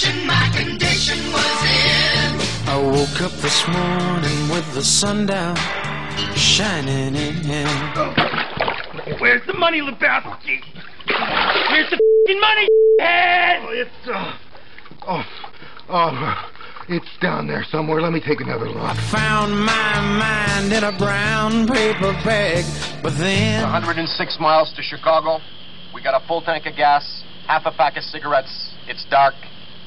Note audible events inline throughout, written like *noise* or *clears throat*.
condition my condition was in. I woke up this morning with the sun down, shining in. Where's the money, Lebowski? Where's the fing money, head? Oh, it's, uh, oh, oh, it's down there somewhere. Let me take another look. I found my mind in a brown paper bag, but then 106 miles to Chicago. We got a full tank of gas, half a pack of cigarettes. It's dark,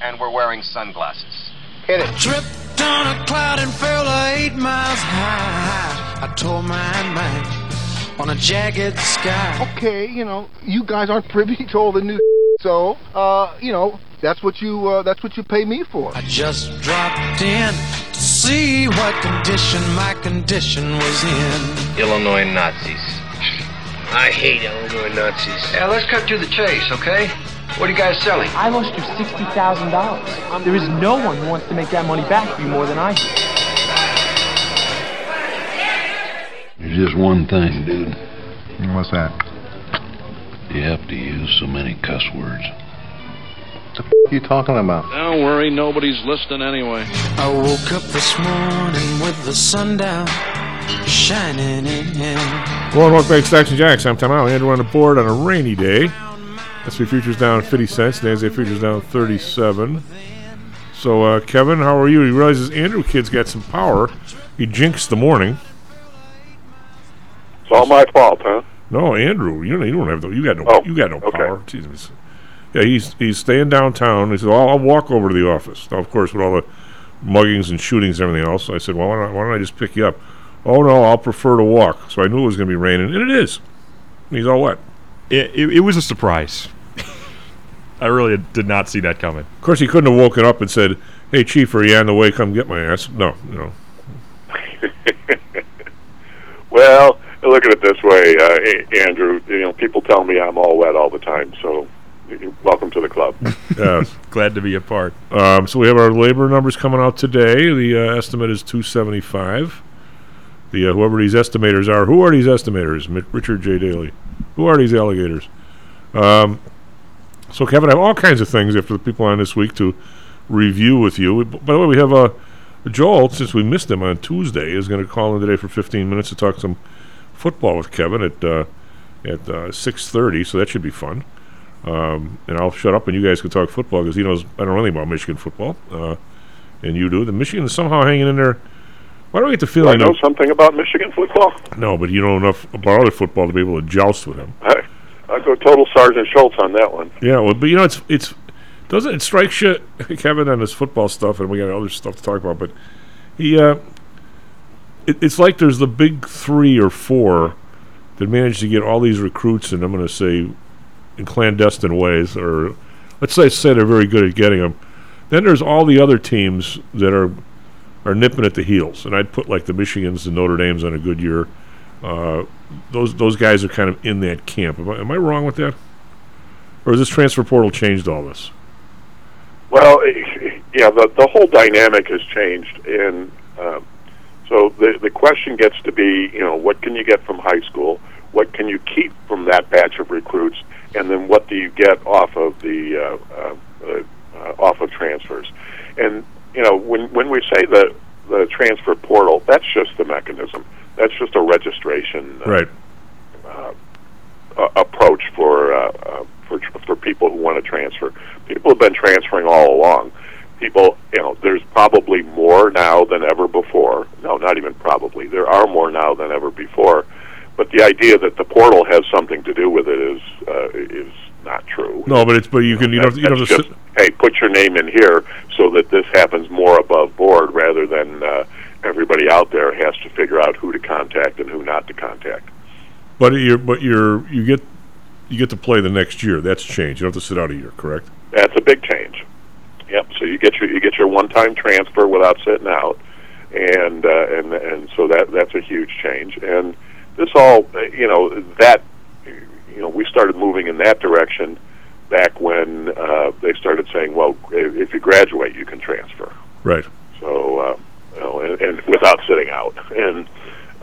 and we're wearing sunglasses. Hit it. tripped on a cloud and fell eight miles high. I tore my mind on a jagged sky. Okay, you know, you guys aren't privy to all the new *laughs* so, uh, you know, that's what you, uh, that's what you pay me for. I just dropped in to see what condition my condition was in. Illinois Nazis. I hate Illinois Nazis. Yeah, let's cut to the chase, okay? What are you guys selling? I lost you sixty thousand dollars. There is no one who wants to make that money back for you more than I do. There's just one thing, dude. What's that? You have to use so many cuss words. What are you talking about? Don't worry, nobody's listening anyway. I woke up this morning with the sun down, shining in. Well, and welcome back to Stocks and Jocks. I'm Tom Allen. Andrew on the board on a rainy day. SP futures down 50 cents. NASDAQ futures down 37. So, uh, Kevin, how are you? He realizes Andrew kid's got some power. He jinxed the morning. It's all my fault, huh? No, Andrew, you don't, you don't have the, you got no Oh, you got no okay. power. Jesus. Yeah, he's he's staying downtown. He said, well, I'll walk over to the office. Now, of course, with all the muggings and shootings and everything else, I said, well, why don't, I- why don't I just pick you up? Oh no, I'll prefer to walk. So I knew it was going to be raining, and it is. He's all wet. It, it, it was a surprise. I really did not see that coming. Of course, he couldn't have woken up and said, "Hey, chief, are you on the way? Come get my ass." No, no. *laughs* Well, look at it this way, uh, Andrew. You know, people tell me I'm all wet all the time, so welcome to the club. *laughs* Yes. Glad to be a part. Um, so we have our labor numbers coming out today. The uh, estimate is 275. The uh, whoever these estimators are, who are these estimators? Richard J. Daley. Who are these alligators? Um, so Kevin, I have all kinds of things for the people on this week to review with you. We- By the way, we have uh, Joel, since we missed him on Tuesday, is going to call in today for 15 minutes to talk some football with Kevin at uh, at uh, 6:30. So that should be fun. Um, and I'll shut up and you guys can talk football because he knows I don't know anything about Michigan football, uh, and you do. The Michigan is somehow hanging in there. Why do I get the Do I know something about Michigan football. no, but you know enough about other football to be able to joust with him. I, I'll go total Sergeant Schultz on that one. Yeah, well, but you know, it's it's doesn't it strike you, *laughs* Kevin, on this football stuff, and we got other stuff to talk about, but he, uh, it, it's like there's the big three or four that managed to get all these recruits, and I'm going to say in clandestine ways, or let's say say they're very good at getting them. Then there's all the other teams that are are nipping at the heels, and I'd put like the Michigans and Notre Dames on a good year. Uh, those those guys are kind of in that camp. Am I, am I wrong with that? Or has this transfer portal changed all this? Well, yeah, the the whole dynamic has changed, and um, so the the question gets to be, you know, what can you get from high school? What can you keep from that batch of recruits? And then what do you get off of the uh, uh, uh, off of transfers? You know, when when we say the the transfer portal, that's just the mechanism. That's just a registration uh, Right. uh, uh, approach for uh, uh, for tr- for people who want to transfer. People have been transferring all along. People, you know, there's probably more now than ever before. No, not even probably. There are more now than ever before. But the idea that the portal has something to do with it is uh, is not true. No, but it's but you can you don't you don't just, sit, hey, put your name in here so that this happens more above board rather than uh, everybody out there has to figure out who to contact and who not to contact. but you're but you're you get you get to play the next year. That's changed. You don't have to sit out a year, correct? That's a big change. Yep. So you get your you get your one time transfer without sitting out, and uh, and and so that that's a huge change. And this all you know that you know we started moving in that direction back when uh, they started saying, well, if you graduate, you can transfer. Right. So uh, you know, and, and without sitting out, *laughs* and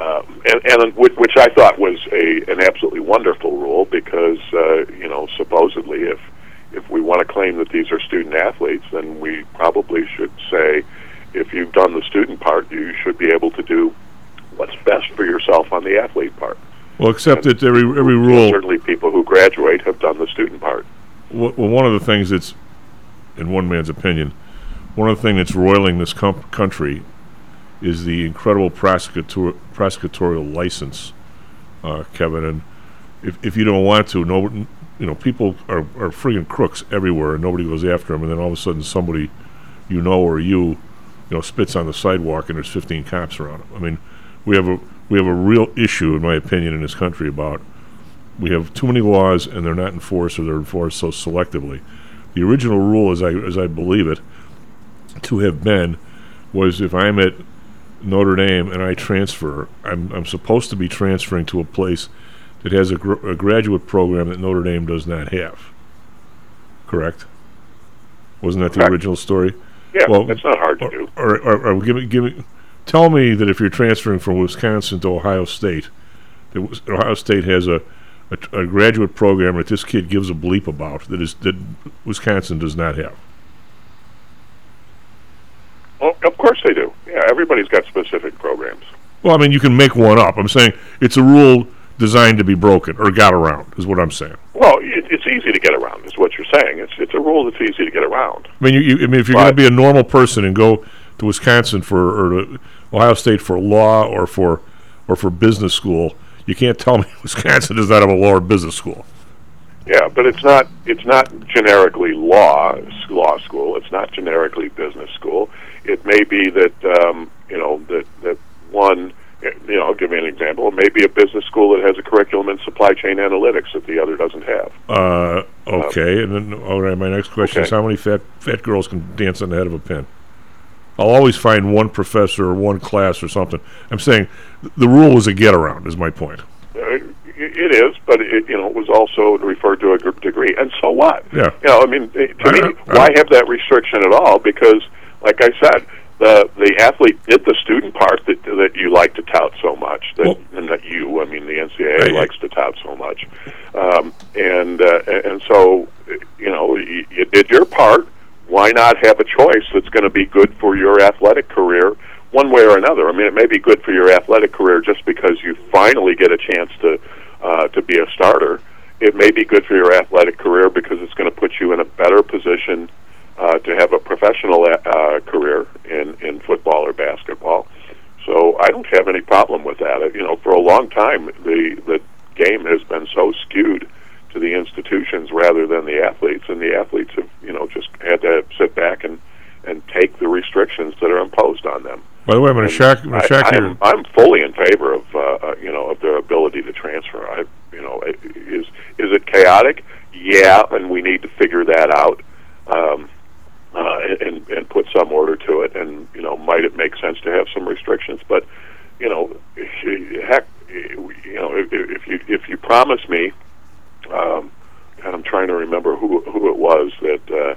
uh, and, and which, I thought was a an absolutely wonderful rule because uh, you know supposedly if if we want to claim that these are student athletes, then we probably should say, if you've done the student part, you should be able to do what's best for yourself on the athlete part. Well, except that every every rule. certainly, people who graduate have done the student part. Well, one of the things that's, in one man's opinion, one of the things that's roiling this com- country is the incredible prosecutor- prosecutorial license, uh, Kevin. And if, if you don't want to, no, you know, people are, are friggin' crooks everywhere, and nobody goes after them. And then all of a sudden, somebody you know or you, you know, spits on the sidewalk, and there's 15 cops around them. I mean, we have a we have a real issue, in my opinion, in this country about we have too many laws and they're not enforced or they're enforced so selectively. The original rule, as I as I believe it, to have been, was if I'm at Notre Dame and I transfer, I'm I'm supposed to be transferring to a place that has a, gr- a graduate program that Notre Dame does not have. Correct? Wasn't that the Correct. original story? Yeah, Well, that's not hard to do. Or, or, or give me, give me, tell me that if you're transferring from Wisconsin to Ohio State, that Ohio State has a, a, a graduate program that this kid gives a bleep about that is that Wisconsin does not have. Well, of course they do. Yeah, everybody's got specific programs. Well, I mean, you can make one up. I'm saying it's a rule designed to be broken or got around, is what I'm saying. Well, it, it's easy to get around, is what you're saying. It's it's a rule that's easy to get around. I mean, you, you, I mean, if you're going to be a normal person and go to Wisconsin for or to Ohio State for law or for or for business school, you can't tell me *laughs* Wisconsin does not have a law or business school. Yeah, but it's not it's not generically law law school. It's not generically business school. It may be that um, you know that that one. You know, I'll give you an example. It may be a business school that has a curriculum in supply chain analytics that the other doesn't have. Uh, okay, and then all right. My next question is how many fat fat girls can dance on the head of a pin? I'll always find one professor or one class or something. I'm saying the rule was a get around. Is my point. Uh, it is, but it, you know, it was also referred to a gr- degree. And so what? Yeah. You know, I mean, eh, to I me, why have that restriction at all? Because, like I said, the the athlete did the student part that that you like to tout so much. That and that you, I mean, the NCAA likes to tout so much. Um, and uh, and so, you know, you, you did your part. Why not have a choice that's going to be good for your athletic career? One way or another. I mean, it may be good for your athletic career just because you finally get a chance to uh, to be a starter. It may be good for your athletic career because it's going to put you in a better position uh, to have a professional uh, career in in football or basketball. So I don't have any problem with that. You know, for a long time, the the game has been so skewed to the institutions rather than the athletes, and the athletes have you know just had to sit back and and take the restrictions that are imposed on them. By the way, I'm going to shock, I'm I, shock I'm. I'm fully in favor of uh, uh, you know of their ability to transfer. I you know is is it chaotic? Yeah, and we need to figure that out um, uh, and and put some order to it. And you know, might it make sense to have some restrictions? But you know, *laughs* heck, you know, if, if you if you promise me, um, and I'm trying to remember who who it was that. Uh,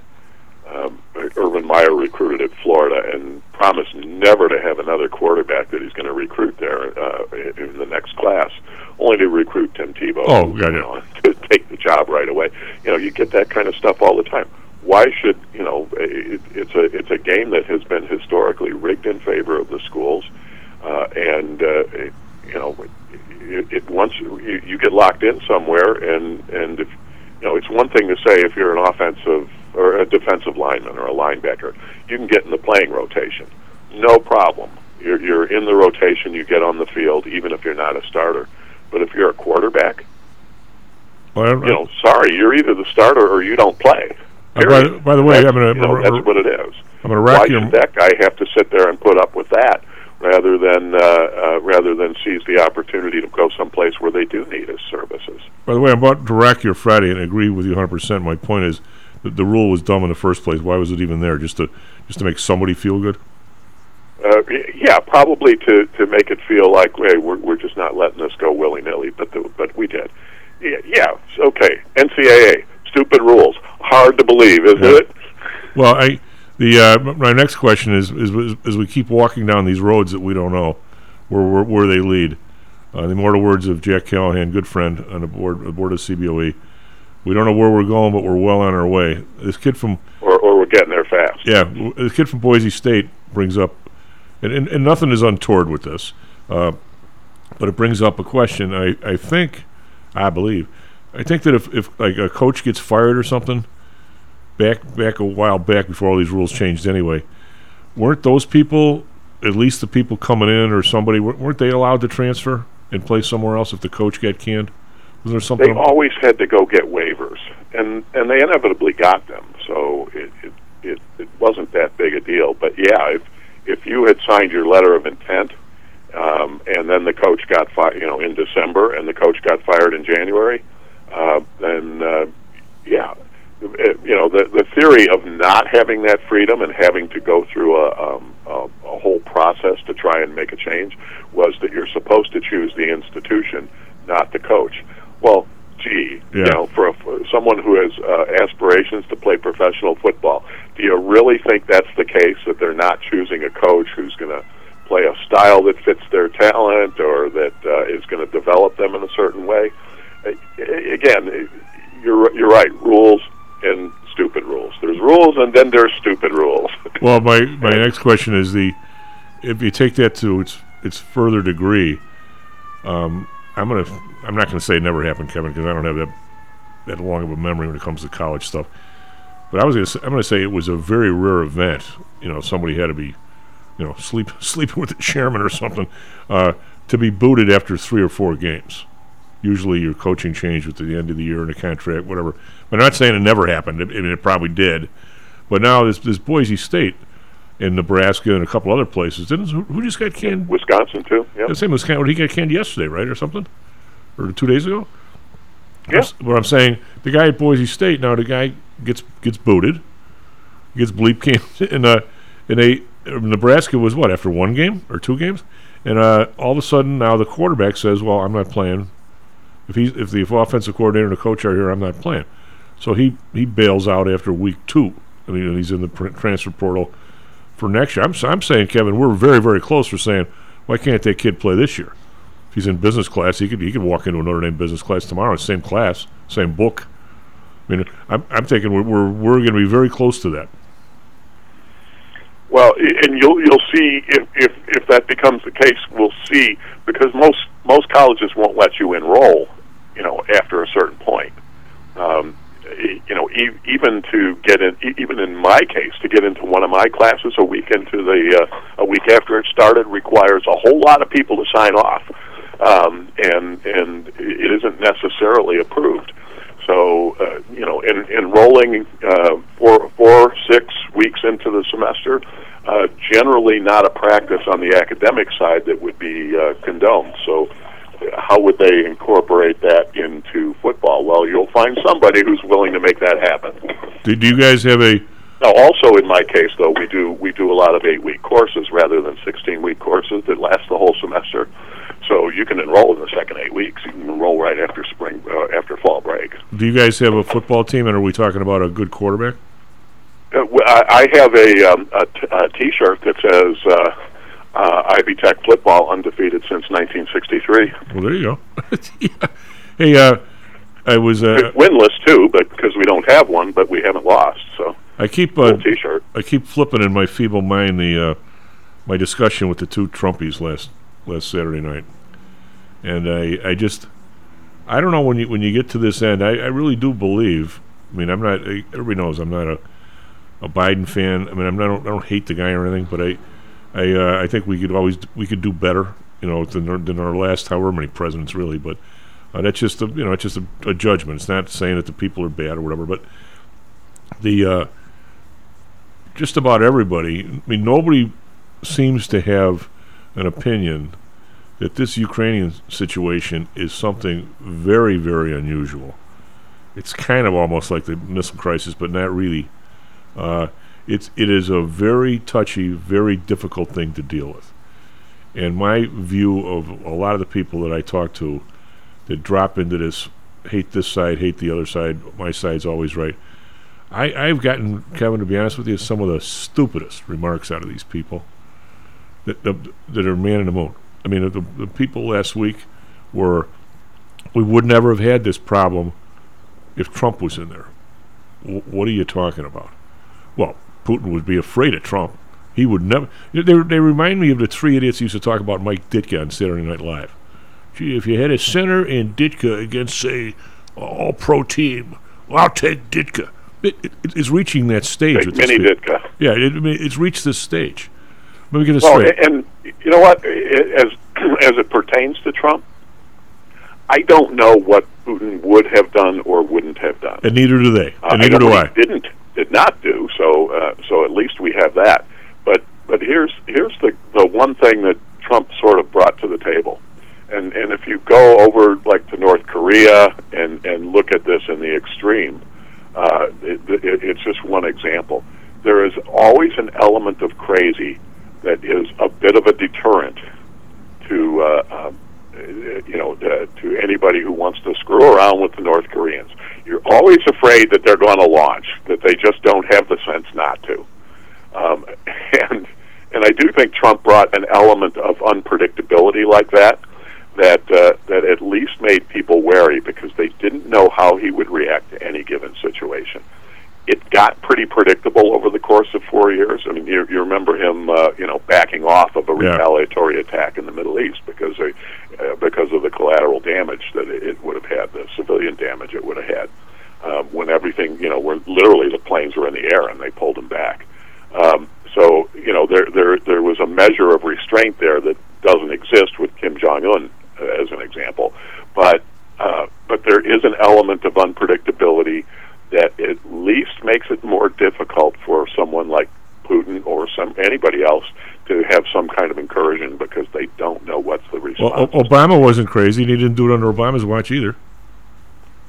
um, Urban Meyer recruited at Florida and promised never to have another quarterback that he's going to recruit there uh, in the next class, only to recruit Tim Tebow Oh, went it. on to take the job right away. You know, you get that kind of stuff all the time. Why should you know? It, it's a it's a game that has been historically rigged in favor of the schools, uh, and uh, it, you know, it, it once you, you get locked in somewhere, and and if you know, it's one thing to say if you're an offensive or a defensive lineman or a linebacker, you can get in the playing rotation, no problem. You're you're in the rotation, you get on the field, even if you're not a starter. But if you're a quarterback, Well, you know, sorry, you're either the starter or you don't play. Uh, by, by the way, That's, I'm going you know, to. that's what it is. I'm going to Why rack your. should that guy have to sit there and put up with that rather than uh, uh, rather than seize the opportunity to go someplace where they do need his services? By the way, I'm about to rack your Friday and agree with you 100%. My point is that the rule was dumb in the first place. Why was it even there? Just to just to make somebody feel good? Uh, yeah, probably to to make it feel like hey, we're we're just not letting this go willy nilly, but the, but we did. Yeah, yeah, okay. NCAA, stupid rules, hard to believe, isn't Yeah. it? Well, I the uh, my next question is, is as we keep walking down these roads that we don't know where where, where they lead. Uh, the immortal words of Jack Callahan, good friend on the board of CBOE. We don't know where we're going, but we're well on our way. This kid from or, or we're getting there fast. yeah, w- this kid from Boise State brings up, and, and, and nothing is untoward with this, uh, but it brings up a question. I, I think, I believe, I think that if, if like a coach gets fired or something, back back a while back before all these rules changed anyway, weren't those people at least the people coming in or somebody weren't they allowed to transfer and play somewhere else if the coach got canned? Was there something? They always had to go get waivers, and and they inevitably got them. So it it, it, it wasn't that big a deal. But yeah, if if you had signed your letter of intent, um, and then the coach got fired, you know, in December, and the coach got fired in January, uh, then uh, yeah, you know, the the theory of not having that freedom and having to go through a, um, a a whole process to try and make a change was that you're supposed to choose the institution, not the coach. Well, gee, you know, for, a, for someone who has uh, aspirations to play professional football, do you really think that's the case that they're not choosing a coach who's going to play a style that fits their talent or that uh, is going to develop them in a certain way? Uh, again, you're you're right. Rules and stupid rules. There's rules, and then there's stupid rules. Well, my my next question is the if you take that to its its further degree, um, I'm gonna I'm not gonna say it never happened, Kevin, because I don't have that that long of a memory when it comes to college stuff. But I was gonna say, I'm gonna say it was a very rare event. You know, somebody had to be, you know, sleep *laughs* sleeping with the chairman or something uh, to be booted after three or four games. Usually, your coaching changed at the end of the year in a contract, whatever. But I'm not saying it never happened. I mean, it probably did. But now this this Boise State in Nebraska and a couple other places. Didn't who, who just got canned? Wisconsin too. Yeah. The same Wisconsin. He got canned yesterday, right, or something, or two days ago. Yeah. That's What I'm saying, the guy at Boise State now, the guy gets gets booted, gets bleep canned, *laughs* and uh, and they uh, Nebraska was what after one game or two games, and uh, all of a sudden now the quarterback says, "Well, I'm not playing." If he's if the offensive coordinator and the coach are here, I'm not playing. So he he bails out after week two. I mean, he's in the transfer portal for next year. I'm I'm saying, Kevin, we're very very close for saying why can't that kid play this year? If he's in business class, he could he could walk into a Notre Dame business class tomorrow, same class, same book. I mean, I'm I'm thinking we're we're, we're going to be very close to that. Well, and you'll you'll see if if if that becomes the case, we'll see because most most colleges won't let you enroll, you know, after a certain point. Um, you know, even to get in, even in my case, to get into one of my classes a week into the uh, a week after it started requires a whole lot of people to sign off, um, and and it isn't necessarily approved. So, uh, you know, in, enrolling uh, four, four, six weeks into the semester, uh, generally not a practice on the academic side that would be uh, condoned. So, how would they incorporate that into football? Well, you'll find somebody who's willing to make that happen. Do, do you guys have a Now, also in my case, though, we do we do a lot of eight-week courses rather than sixteen-week courses that last the whole semester. So you can enroll in the second eight weeks. You can enroll right after spring, uh, after fall break. do you guys have a football team, and are we talking about a good quarterback? Uh, I have a, um, a, t- a T-shirt that says uh, uh, Ivy Tech football undefeated since 1963. Well, there you go. *laughs* Yeah. Hey, uh, I was uh, Winless too, but because we don't have one, but we haven't lost. So I keep uh, T-shirt. I keep flipping in my feeble mind the uh, my discussion with the two Trumpies last last Saturday night, and I I just I don't know when you when you get to this end, I, I really do believe. I mean, I'm not. Everybody knows I'm not a a Biden fan. I mean, I'm not. I don't hate the guy or anything, but I I uh, I think we could always we could do better. You know, than our, than our last however many presidents really, but. Uh, that's just a you know it's just a, a judgment. It's not saying that the people are bad or whatever, but the uh, just about everybody. I mean, nobody seems to have an opinion that this Ukrainian situation is something very, very unusual. It's kind of almost like the missile crisis, but not really. Uh, it's it is a very touchy, very difficult thing to deal with. And my view of a lot of the people that I talk to that drop into this hate this side, hate the other side, my side's always right. I, I've gotten, Kevin, to be honest with you, some of the stupidest remarks out of these people that, that, that are man in the moon. I mean, the, the people last week were, we would never have had this problem if Trump was in there. W- what are you talking about? Well, Putin would be afraid of Trump. He would never. They, they remind me of the three idiots who used to talk about Mike Ditka on Saturday Night Live. Gee, if you had a center in Ditka against, say, all pro team, well, I'll take Ditka. It, it, it's reaching that stage. Take with mini. Ditka. Yeah, it, it's reached this stage. Let me get this Well, straight. and you know what? As *clears throat* as it pertains to Trump, I don't know what Putin would have done or wouldn't have done. and neither do they. Uh, And neither do I. Didn't did not do so. Uh, so at least we have that. But but here's here's the the one thing that Trump sort of brought to the table. And and if you go over like to North Korea and and look at this in the extreme, uh, it, it, it's just one example. There is always an element of crazy that is a bit of a deterrent to uh, um, you know uh, to anybody who wants to screw around with the North Koreans. You're always afraid that they're going to launch, that they just don't have the sense not to. Um, *laughs* and and I do think Trump brought an element of unpredictability like that that uh, that at least made people wary because they didn't know how he would react to any given situation. It got pretty predictable over the course of four years. I mean, you, you remember him, uh, you know, backing off of a Yeah. retaliatory attack in the Middle East because they, uh, because of the collateral damage that it, it would have had, the civilian damage it would have had. Um, when everything, you know, when literally the planes were in the air and they pulled him back. Um, so, you know, there there there was a measure of restraint there that doesn't exist with Kim Jong Un, uh, as an example. But uh, but there is an element of unpredictability that at least makes it more difficult for someone like Putin or some anybody else to have some kind of incursion because they don't know what's the response. Well, O- Obama wasn't crazy, and he didn't do it under Obama's watch either.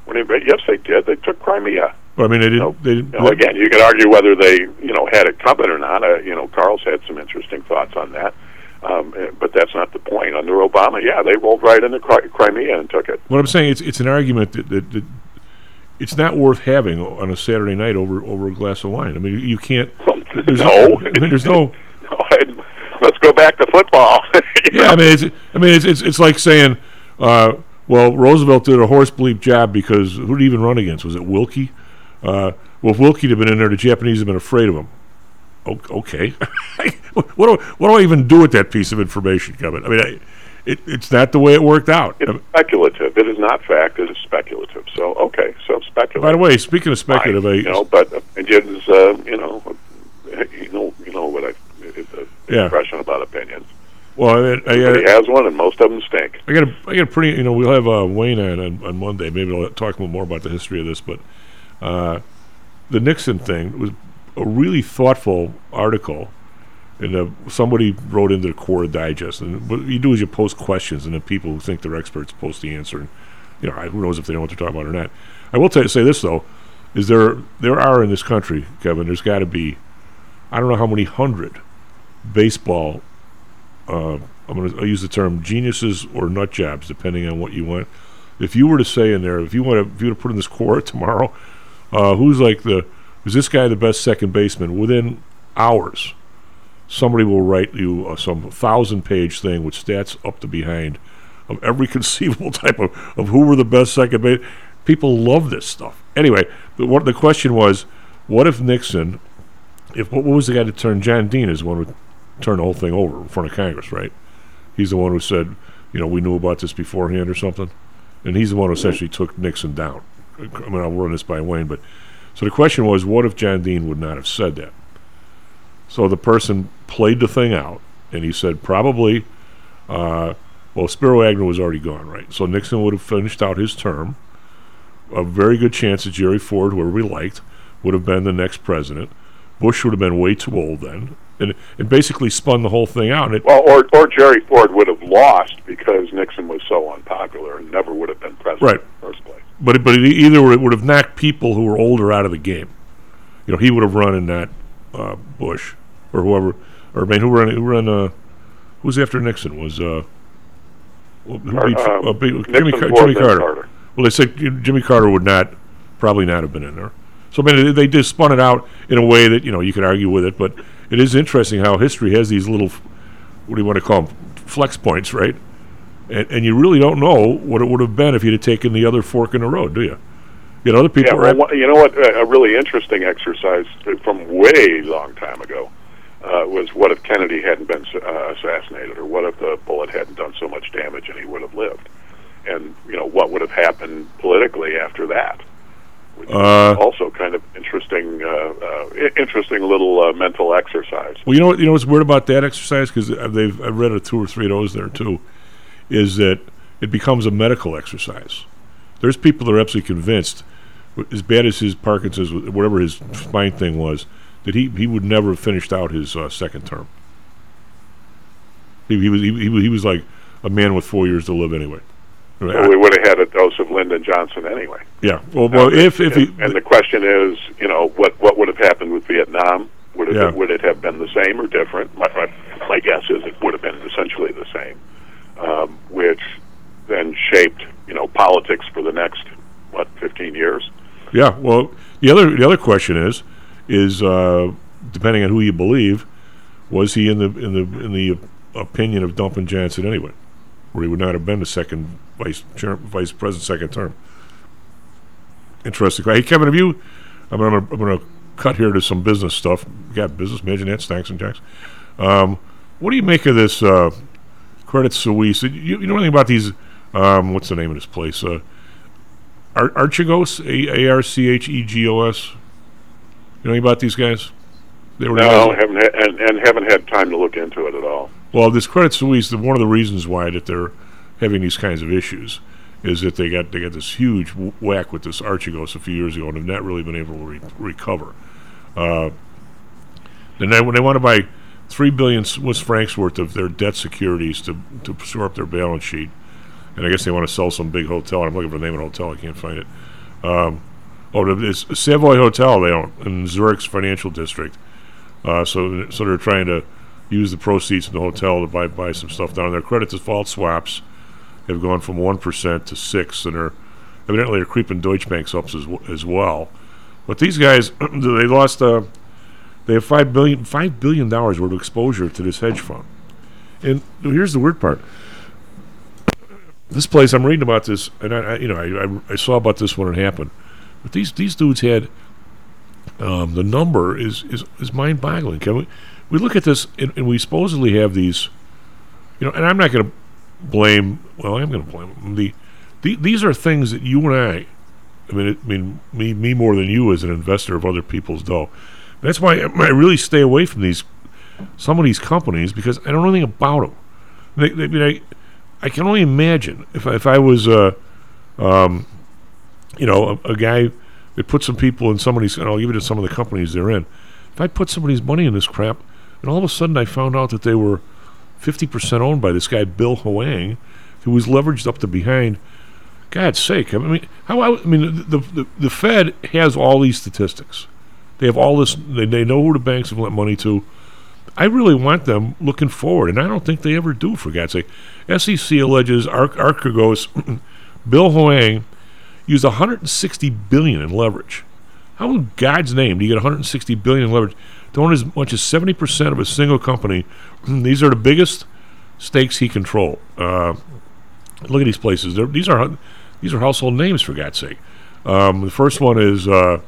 When they- yes, they did. They took Crimea. Well, I mean, they didn't. They didn't You know, again, you could argue whether they, you know, had it coming or not. Uh, you know, Carl's had some interesting thoughts on that, um, eh, but that's not the point. Under Obama, yeah, they rolled right into Cri- Crimea and took it. What I'm saying, it's it's an argument that, that, that it's not worth having on a Saturday night over over a glass of wine. I mean, you can't. *laughs* There's no, I mean, there's no. *laughs* Let's go back to football. *laughs* Yeah, I mean, it's I mean, it's it's, it's like saying, uh, well, Roosevelt did a horse bleep job because who did he even run against? Was it Willkie? Uh, well, if Willkie had been in there, the Japanese have been afraid of him. O- Okay, what do what do I even do with that piece of information, Kevin? I mean, I, it, it's not the way it worked out. It's speculative. It is not fact. It is speculative. So okay, so speculative. By the way, speaking of speculative, I, you know, but is uh, you know, you know, you know what I it's a Yeah. expression about opinions. well, I, I, Everybody has one, and most of them stink. I got a, I got a pretty, you know, we'll have uh, Wayne on, on on Monday. Maybe I'll talk a little more about the history of this, but uh, the Nixon thing was a really thoughtful article. And uh, somebody wrote into the Quora Digest, and what you do is you post questions, and then people who think they're experts post the answer. And you know, who knows if they know what they're talking about or not. I will you, say this though, is there there are in this country, Kevin. There's got to be, I don't know how many hundred baseball uh, I'm going to use the term geniuses or nut jobs, depending on what you want. If you were to say in there, if you want to, if you were to put in this Quora *laughs* tomorrow, uh, who's like the, is this guy the best second baseman? Within hours, somebody will write you uh, some thousand page thing with stats up to behind of every *laughs* conceivable type of, of who were the best second base. People love this stuff. Anyway, the, what the question was, what if Nixon, if what was the guy that turned John Dean is the one who turned the whole thing over in front of Congress, right? He's the one who said, you know, we knew about this beforehand or something, and he's the one who essentially took Nixon down. I mean, I'll run this by Wayne, but so the question was, what if John Dean would not have said that? So the person played the thing out, and he said probably, uh, well, Spiro Agnew was already gone, right? So Nixon would have finished out his term. A very good chance that Jerry Ford, whoever we liked, would have been the next president. Bush would have been way too old then, and and basically spun the whole thing out. It, Well, or or Jerry Ford would have lost because Nixon was so unpopular and never would have been president Right. in the first place. but it, but it either it would have knocked people who were older out of the game. You know, he would have run in that uh, Bush or whoever, or I mean, who ran who ran uh, who was after Nixon was uh, who beat, um, uh, beat- Jimmy, Car- Jimmy Carter. Carter. Well, they said Jimmy Carter would not probably not have been in there. So I mean, they, they just spun it out in a way that you know you could argue with it, but it is interesting how history has these little what do you want to call them flex points, right? And, and you really don't know what it would have been if you'd have taken the other fork in the road, do you? You know, other people yeah, well, you know what? A really interesting exercise from way long time ago uh, was what if Kennedy hadn't been uh, assassinated, or what if the bullet hadn't done so much damage and he would have lived, and you know what would have happened politically after that. Which is Uh, also kind of interesting, uh, uh, interesting little uh, mental exercise. Well, you know what? You know what's weird about that exercise because they've I've read a two or three of those there too, is that it becomes a medical exercise. There's people that are absolutely convinced, as bad as his Parkinson's, whatever his spine thing was, that he he would never have finished out his uh, second term. He, he was he, he, was- like a man with four years to live anyway. Well, we would have had a dose of Lyndon Johnson anyway. yeah. Well, well, if if he, and, and the question is, you know, what what would have happened with Vietnam? Would it Yeah. would it have been the same or different? My, my my guess is it would have been essentially the same, um, which then shaped you know politics for the next what fifteen years. Yeah, well, the other the other question is, is uh, depending on who you believe, was he in the in the in the opinion of Lyndon Johnson anyway, where he would not have been the second vice chair, vice president second term. Interesting. Hey, Kevin, have you? I'm gonna I'm gonna cut here to some business stuff. You got business, imagine that, Stocks and Jocks. Um, what do you make of this uh, Credit Suisse? You, you know anything about these? Um, what's the name of this place? Uh, Ar- Archegos, A R C H E G O S. You know anything about these guys? They were No, haven't had, and, and haven't had time to look into it at all. well, this Credit Suisse, the, one of the reasons why that they're having these kinds of issues is that they got they got this huge whack with this Archegos a few years ago and have not really been able to re- recover. Uh, then they, when they want to buy three billion Swiss francs worth of their debt securities to to shore up their balance sheet, and I guess they want to sell some big hotel. I'm looking for the name of the hotel. I can't find it. Um, oh, it's Savoy Hotel they own in Zurich's financial district. Uh, so so they're trying to use the proceeds from the hotel to buy buy some stuff down there. Credit default swaps have gone from one percent to six, and they're evidently they're creeping Deutsche Banks up as, as well. But these guys, *clears throat* they lost. Uh, they have five billion five billion dollars worth of exposure to this hedge fund. And here's the weird part. This place, I'm reading about this, and I, I you know, I, I, I saw about this when it happened. But these these dudes had um, the number is is, is mind boggling. Can we we look at this and, and we supposedly have these, you know, and I'm not going to blame. Well, I'm going to blame them. The, the these are things that you and I, I mean, it, I mean me me more than you as an investor of other people's dough. That's why I really stay away from these some of these companies because I don't know anything about them. They, they, I, mean, I, I can only imagine if if I was uh, um, you know, a, a guy that put some people in some of these, and I'll give it to some of the companies they're in. If I put somebody's money in this crap, and all of a sudden I found out that they were 50% owned by this guy, Bill Hwang, who was leveraged up to behind. God's sake. I mean, how, I mean, the, the, the Fed has all these statistics. They have all this, they, they know who the banks have lent money to. I really want them looking forward, and I don't think they ever do, for God's sake. SEC alleges Ar- Archegos, *clears throat* Bill Hwang, used 160 billion in leverage. How in God's name do you get 160 billion in leverage to own as much as 70% of a single company? these are the biggest stakes he controlled. Uh, look at these places. They're, these are these are household names for God's sake. Um, the first one is uh,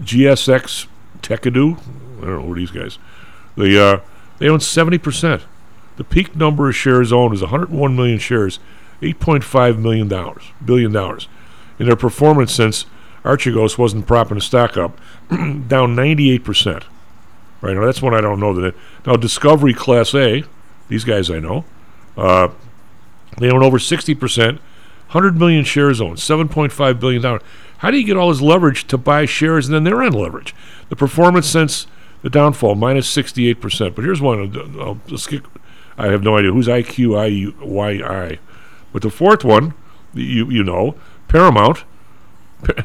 GSX Techedu. I don't know who are these guys. They uh, they own 70%. The peak number of shares owned is 101 million shares, 8.5 million dollars, billion dollars. In their performance since Archegos wasn't propping the stock up, *clears throat* down 98%. Right now, that's one I don't know. That now Discovery Class A, these guys I know, uh, they own over 60%, 100 million shares owned, 7.5 billion dollars. How do you get all this leverage to buy shares and then they're on leverage? The performance since the downfall minus 68%. But here's one. I'll, I'll I have no idea who's IQIYI. But the fourth one, you you know, Paramount. Pa-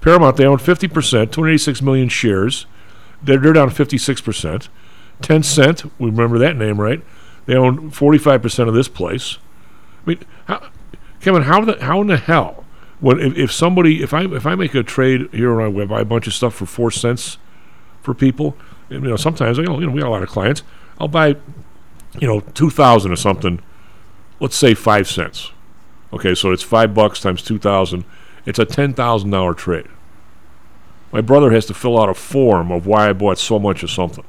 Paramount they own 50%, 286 million shares. They're, they're down 56%. Tencent, we remember that name, right? They own 45% of this place. I mean, how, Kevin, how the how in the hell when if, if somebody if I if I make a trade here on web, buy a bunch of stuff for four cents for people, you know, sometimes you know we got a lot of clients. I'll buy, you know, two thousand or something. Let's say five cents. Okay, so it's five bucks times two thousand, it's a ten thousand dollar trade. My brother has to fill out a form of why I bought so much of something.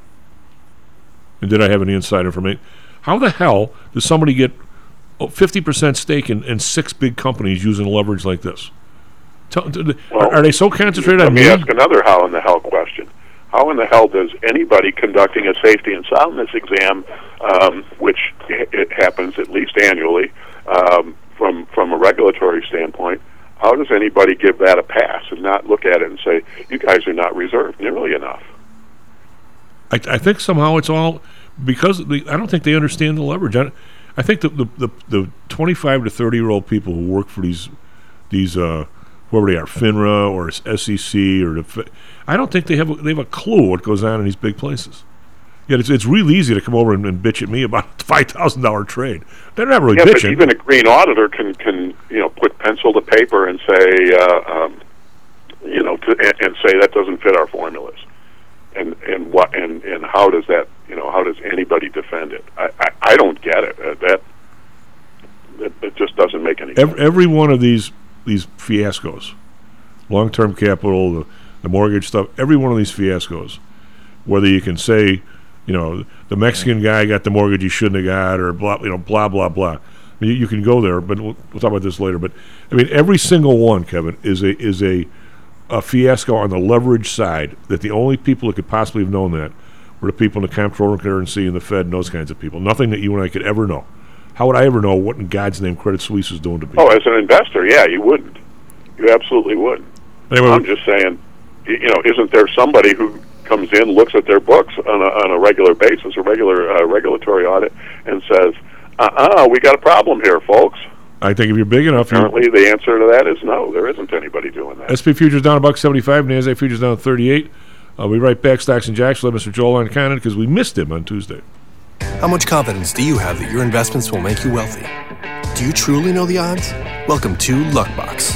And did I have any inside information? How the hell does somebody get a 50% stake in, in six big companies using leverage like this? Tell, t- are, are they so concentrated Let on me me? ask another how in the hell question. How in the hell does anybody conducting a safety and soundness exam, um, which it happens at least annually, um, from from a regulatory standpoint, how does anybody give that a pass and not look at it and say, "You guys are not reserved nearly enough"? I, I think somehow it's all because the, I don't think they understand the leverage. I, I think the, the, the, the 25 to 30 year old people who work for these these uh, whoever they are, FINRA or SEC or the, I don't think they have a, they have a clue what goes on in these big places. Yet it's it's real easy to come over and, and bitch at me about five thousand dollar trade. They're not really yeah, but even a green auditor can can you know put pencil to paper and say, uh, um, you know, to, and, and say that doesn't fit our formulas. And and what and and how does that you know how does anybody defend it? I I, I don't get it. Uh, that, that it just doesn't make any sense. every, every one of these these fiascos, long term capital, the, the mortgage stuff, every one of these fiascos, whether you can say, you know, the Mexican guy got the mortgage he shouldn't have got, or blah, you know, blah blah blah. You, you can go there, but we'll, we'll talk about this later. But I mean, every single one, Kevin, is a is a a fiasco on the leverage side. That the only people that could possibly have known that were the people in the comptroller currency and the Fed and those kinds of people. Nothing that you and I could ever know. How would I ever know what in God's name Credit Suisse is doing to people? Oh, as an investor, yeah, you wouldn't. You absolutely wouldn't. Anyway, I'm just saying, you know, isn't there somebody who comes in, looks at their books on a, on a regular basis, a regular uh, regulatory audit, and says, "Uh-uh, we got a problem here, folks." I think if you're big enough, you, Apparently, the answer to that is no. There isn't anybody doing that. SP futures down a buck seventy-five. Nasdaq futures down thirty eight. I'll be right back. Stocks and Jocks. Let Mr. Joel Unconnen because we missed him on Tuesday. How much confidence do you have that your investments will make you wealthy? Do you truly know the odds? Welcome to Luckbox,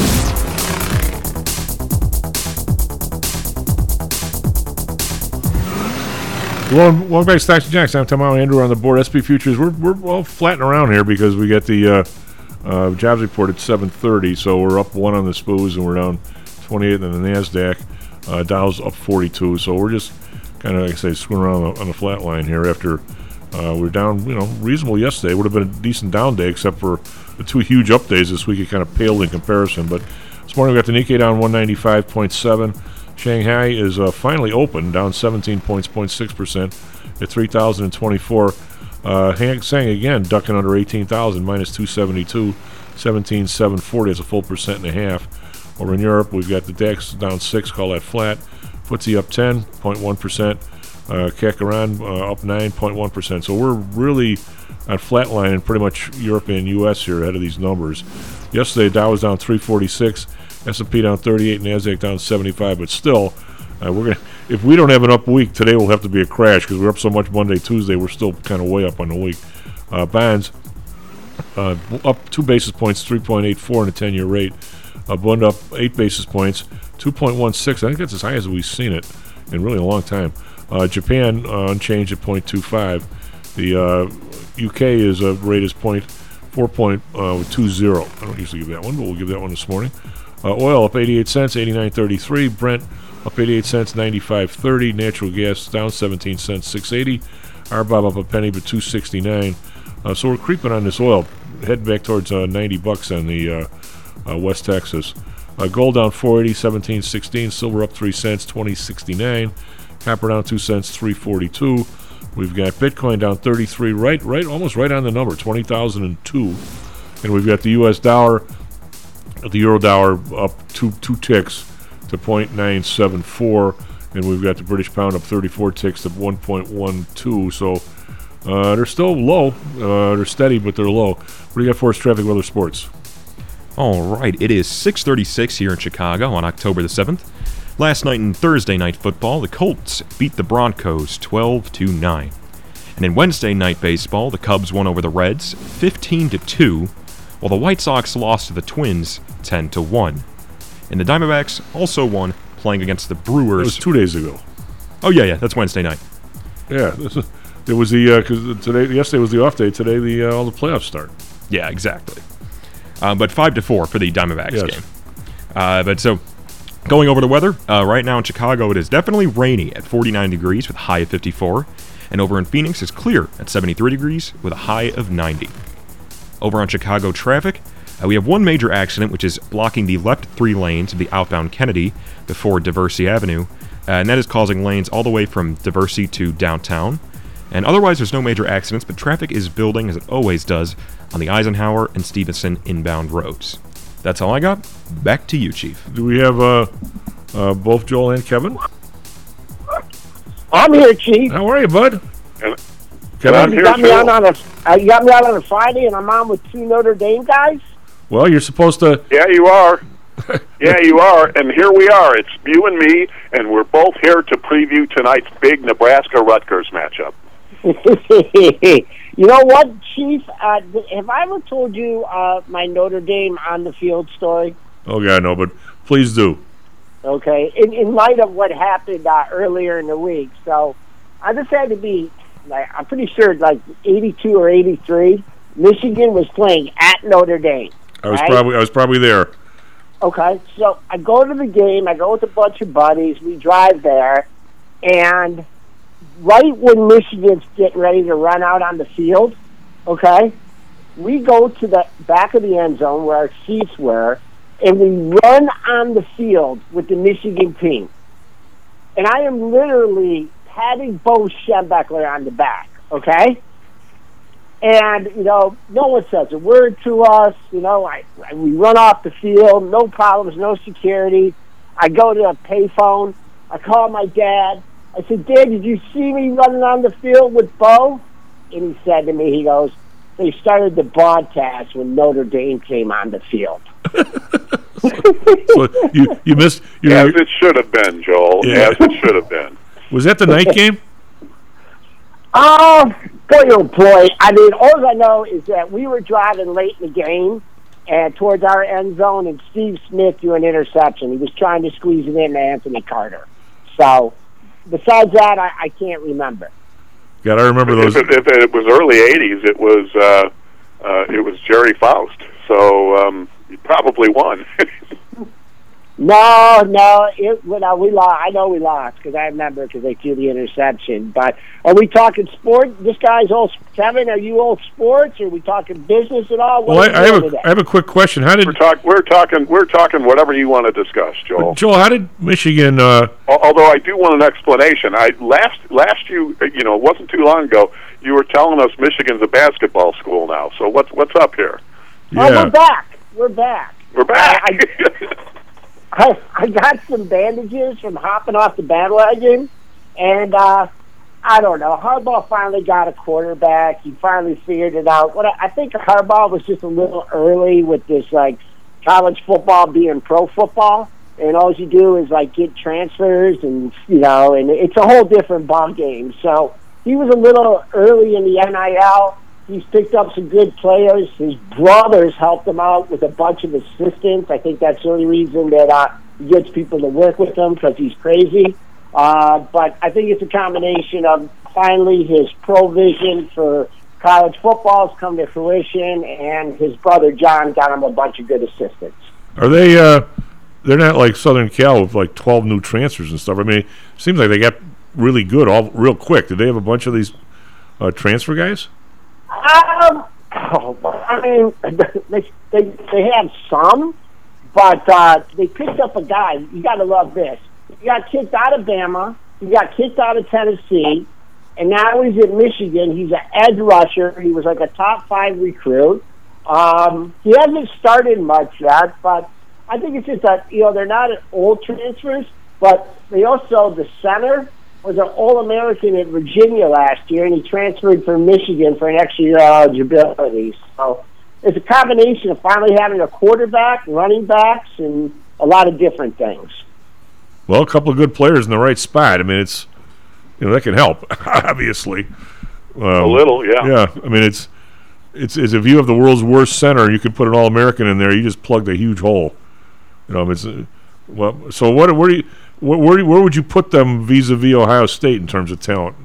Welcome, welcome back to Stocks and Jocks. I'm Tom Andrew on the board. SP Futures, we're, we're well flattening around here because we get the uh, uh, jobs report at 7.30, so we're up one on the SPOOs and we're down 28 on the NASDAQ. Uh, Dow's up 42, so we're just kind of, like I say, screwing around on the flat line here after uh, we are down, you know, reasonable yesterday. Would have been a decent down day except for the two huge up days this week. It kind of paled in comparison, but this morning we got the Nikkei down 195.7. Shanghai is uh, finally open, down 17 points, 0.6% at 3,024. Uh, Hang Seng again ducking under 18,000, minus 272, 17,740. That's a full percent and a half. Over in Europe, we've got the DAX down 6, call that flat. FTSE up 10.1%. Uh, Kakaran uh, up 9.1%. So we're really on flatline in pretty much Europe and U.S. here ahead of these numbers. Yesterday, Dow was down 346. S&P down 38, Nasdaq down 75, but still, uh, we're gonna. If we don't have an up week today, will have to be a crash because we're up so much Monday, Tuesday. We're still kind of way up on the week. Uh, bonds uh, up two basis points, 3.84 in a 10-year rate. Uh, Bund up eight basis points, 2.16. I think that's as high as we've seen it in really a long time. Uh, Japan uh, unchanged at 0.25. The uh, UK is uh, rate is point four point uh, two zero. I don't usually give that one, but we'll give that one this morning. Uh, oil up 88 cents, 89.33. Brent up 88 cents, 95.30. Natural gas down 17 cents, 680. RBOB up a penny, but 269. Uh, so we're creeping on this oil, heading back towards uh, 90 bucks on the uh, uh, West Texas. Uh, gold down 480, 17.16. Silver up 3 cents, 20.69. Copper down 2 cents, 342. We've got Bitcoin down 33, right, right, almost right on the number, 20,002. And we've got the U.S. dollar the euro dollar up two two ticks to 0.974 and we've got the british pound up 34 ticks to 1.12 so uh, they're still low uh, they're steady but they're low what do you got for us traffic weather sports All right, it is 6:36 here in Chicago on October the 7th. Last night in Thursday night football, the Colts beat the Broncos 12 to 9. And in Wednesday night baseball, the Cubs won over the Reds 15 to 2, while the White Sox lost to the Twins 10 to 1. And the Diamondbacks also won playing against the Brewers. It was two days ago. Oh yeah, yeah, that's Wednesday night. yeah is, it was the because today yesterday was the off day today the uh, all the playoffs start Yeah, exactly. Uh, but five to four for the Diamondbacks Yes. game. Uh, but so going over the weather uh, right now in Chicago, it is definitely rainy at 49 degrees with a high of 54, and over in Phoenix it's clear at 73 degrees with a high of 90. Over on Chicago traffic, uh, we have one major accident which is blocking the left three lanes of the outbound Kennedy before Diversey Avenue, uh, and that is causing lanes all the way from Diversey to downtown. And otherwise, there's no major accidents, but traffic is building as it always does on the Eisenhower and Stevenson inbound roads. That's all I got. Back to you, Chief. do we have uh, uh, both joel and kevin I'm here, Chief. how are you bud And, Kevin? you got me on on a uh, you got me out on a Friday, and I'm on with two Notre Dame guys. well you're supposed to yeah, you are. *laughs* yeah, you are. And here we are. It's you and me, and we're both here to preview tonight's big Nebraska Rutgers matchup. *laughs* you know what, Chief? Uh, have I ever told you uh, my Notre Dame on the field story? oh god no but please do Okay, in, in light of what happened uh, earlier in the week, so I just had to be like I'm pretty sure like 82 or 83. Michigan was playing at Notre Dame. i was right? probably i was probably there Okay, so I go to the game. I go with a bunch of buddies. We drive there, and right when Michigan's getting ready to run out on the field, okay, we go to the back of the end zone where our seats were, and we run on the field with the Michigan team. And I am literally patting Bo Schembechler on the back, okay? and you know, no one says a word to us. You know, I, I we run off the field, no problems, no security. I go to a payphone. I call my dad. I said, Dad, did you see me running on the field with Bo? And he said to me, he goes, they started the broadcast when Notre Dame came on the field. *laughs* so you you missed. You, As it should have been, Joel. Yeah. As it should have been. Was that the night game? Oh, boy, oh boy. I mean, all I know is that we were driving late in the game and towards our end zone, and Steve Smith threw an interception. He was trying to squeeze it in to Anthony Carter. So, besides that, I, I can't remember. God, I remember those. If, it, if it was early '80s, it was uh, uh, it was Gerry Faust. So um, you probably won. *laughs* No, no, it, well, no, we lost. I know we lost because I remember because they threw the interception. But are we talking sport? This guy's all Kevin. Are you all sports? Are we talking business at all? What Well, I, I have a today? I have a quick question. How did we're, talk, we're talking we're talking whatever you want to discuss, Joel. Joel? How did Michigan? Uh, Although I do want an explanation. I last last you you know it wasn't too long ago. You were telling us Michigan's a basketball school now. So what's what's up here? Oh, we're back. We're back. We're back. I, I *laughs* got some bandages from hopping off the bandwagon, and uh, I don't know. Harbaugh finally got a quarterback. He finally figured it out. What I, I think Harbaugh was just a little early with this like college football being pro football, and all you do is like get transfers, and you know, and it's a whole different ball game. So he was a little early in the NIL. He's picked up some good players. His brothers helped him out with a bunch of assistants. I think that's the only reason that uh, he gets people to work with him because he's crazy. Uh, but I think it's a combination of finally his provision for college football has come to fruition, and his brother John got him a bunch of good assistants. are they? Uh, they're not like Southern Cal with like twelve new transfers and stuff. I mean, it seems like they got really good all real quick. Did they have a bunch of these uh, transfer guys? Um, oh, I mean, *laughs* they, they they have some, but uh, they picked up a guy. You got to love this. He got kicked out of Bama. He got kicked out of Tennessee, and now he's at Michigan. He's an edge rusher. He was like a top five recruit. Um, he hasn't started much yet, but I think it's just that you know they're not old transfers, but they also the center was an All American at Virginia last year, and he transferred from Michigan for an extra year eligibility. So it's a combination of finally having a quarterback, running backs, and a lot of different things. Well, a couple of good players in the right spot. I mean, it's you know that can help *laughs* obviously. Um, A little, yeah. Yeah, I mean it's it's as if you have the world's worst center, you could put an All American in there. You just plugged a huge hole. You know, it's uh, well. So what? Where do you? Where, where, where would you put them vis-a-vis Ohio State in terms of talent?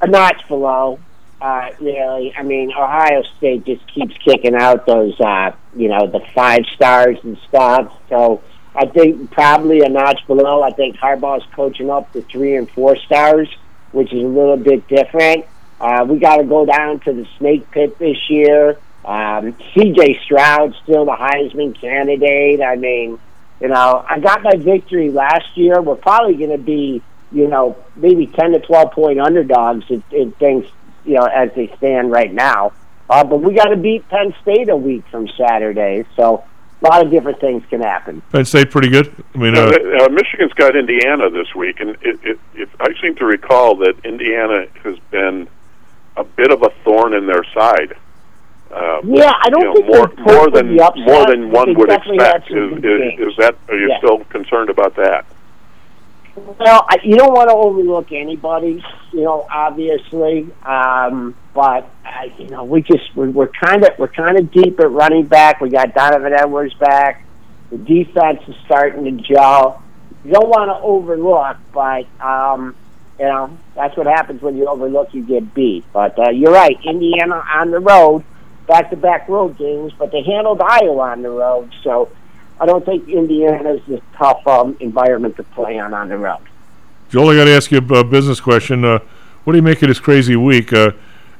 a notch below. Uh, really, I mean, Ohio State just keeps kicking out those, uh, you know, the five stars and stuff. So I think probably a notch below. I think Harbaugh's coaching up the three and four stars, which is a little bit different. Uh, we got to go down to the snake pit this year. Um, C.J. Stroud still the Heisman candidate. I mean, you know, I got my victory last year. We're probably going to be, you know, maybe ten to twelve point underdogs if, if things, you know, as they stand right now. Uh, but we got to beat Penn State a week from Saturday, so a lot of different things can happen. Penn State pretty good. I mean, Uh, uh, uh, Michigan's got Indiana this week, and it, it, it, I seem to recall that Indiana has been a bit of a thorn in their side. Uh, Yeah, I don't you know, think more more than more than one would expect. Is, is, is that are you Yeah. still concerned about that? Well, I, you don't want to overlook anybody, you know, obviously. Um, but uh, you know, we just we're, we're kind of we're kind of deep at running back. We got Donovan Edwards back. The defense is starting to gel. You don't want to overlook, but um, you know that's what happens when you overlook. You get beat. But uh, you're right. Indiana on the road, back-to-back road games, but they handled Iowa on the road, so. I don't think Indiana's a tough um, environment to play on on the road. Joel, I got to ask you a, a business question. Uh, what do you make of this crazy week? Uh,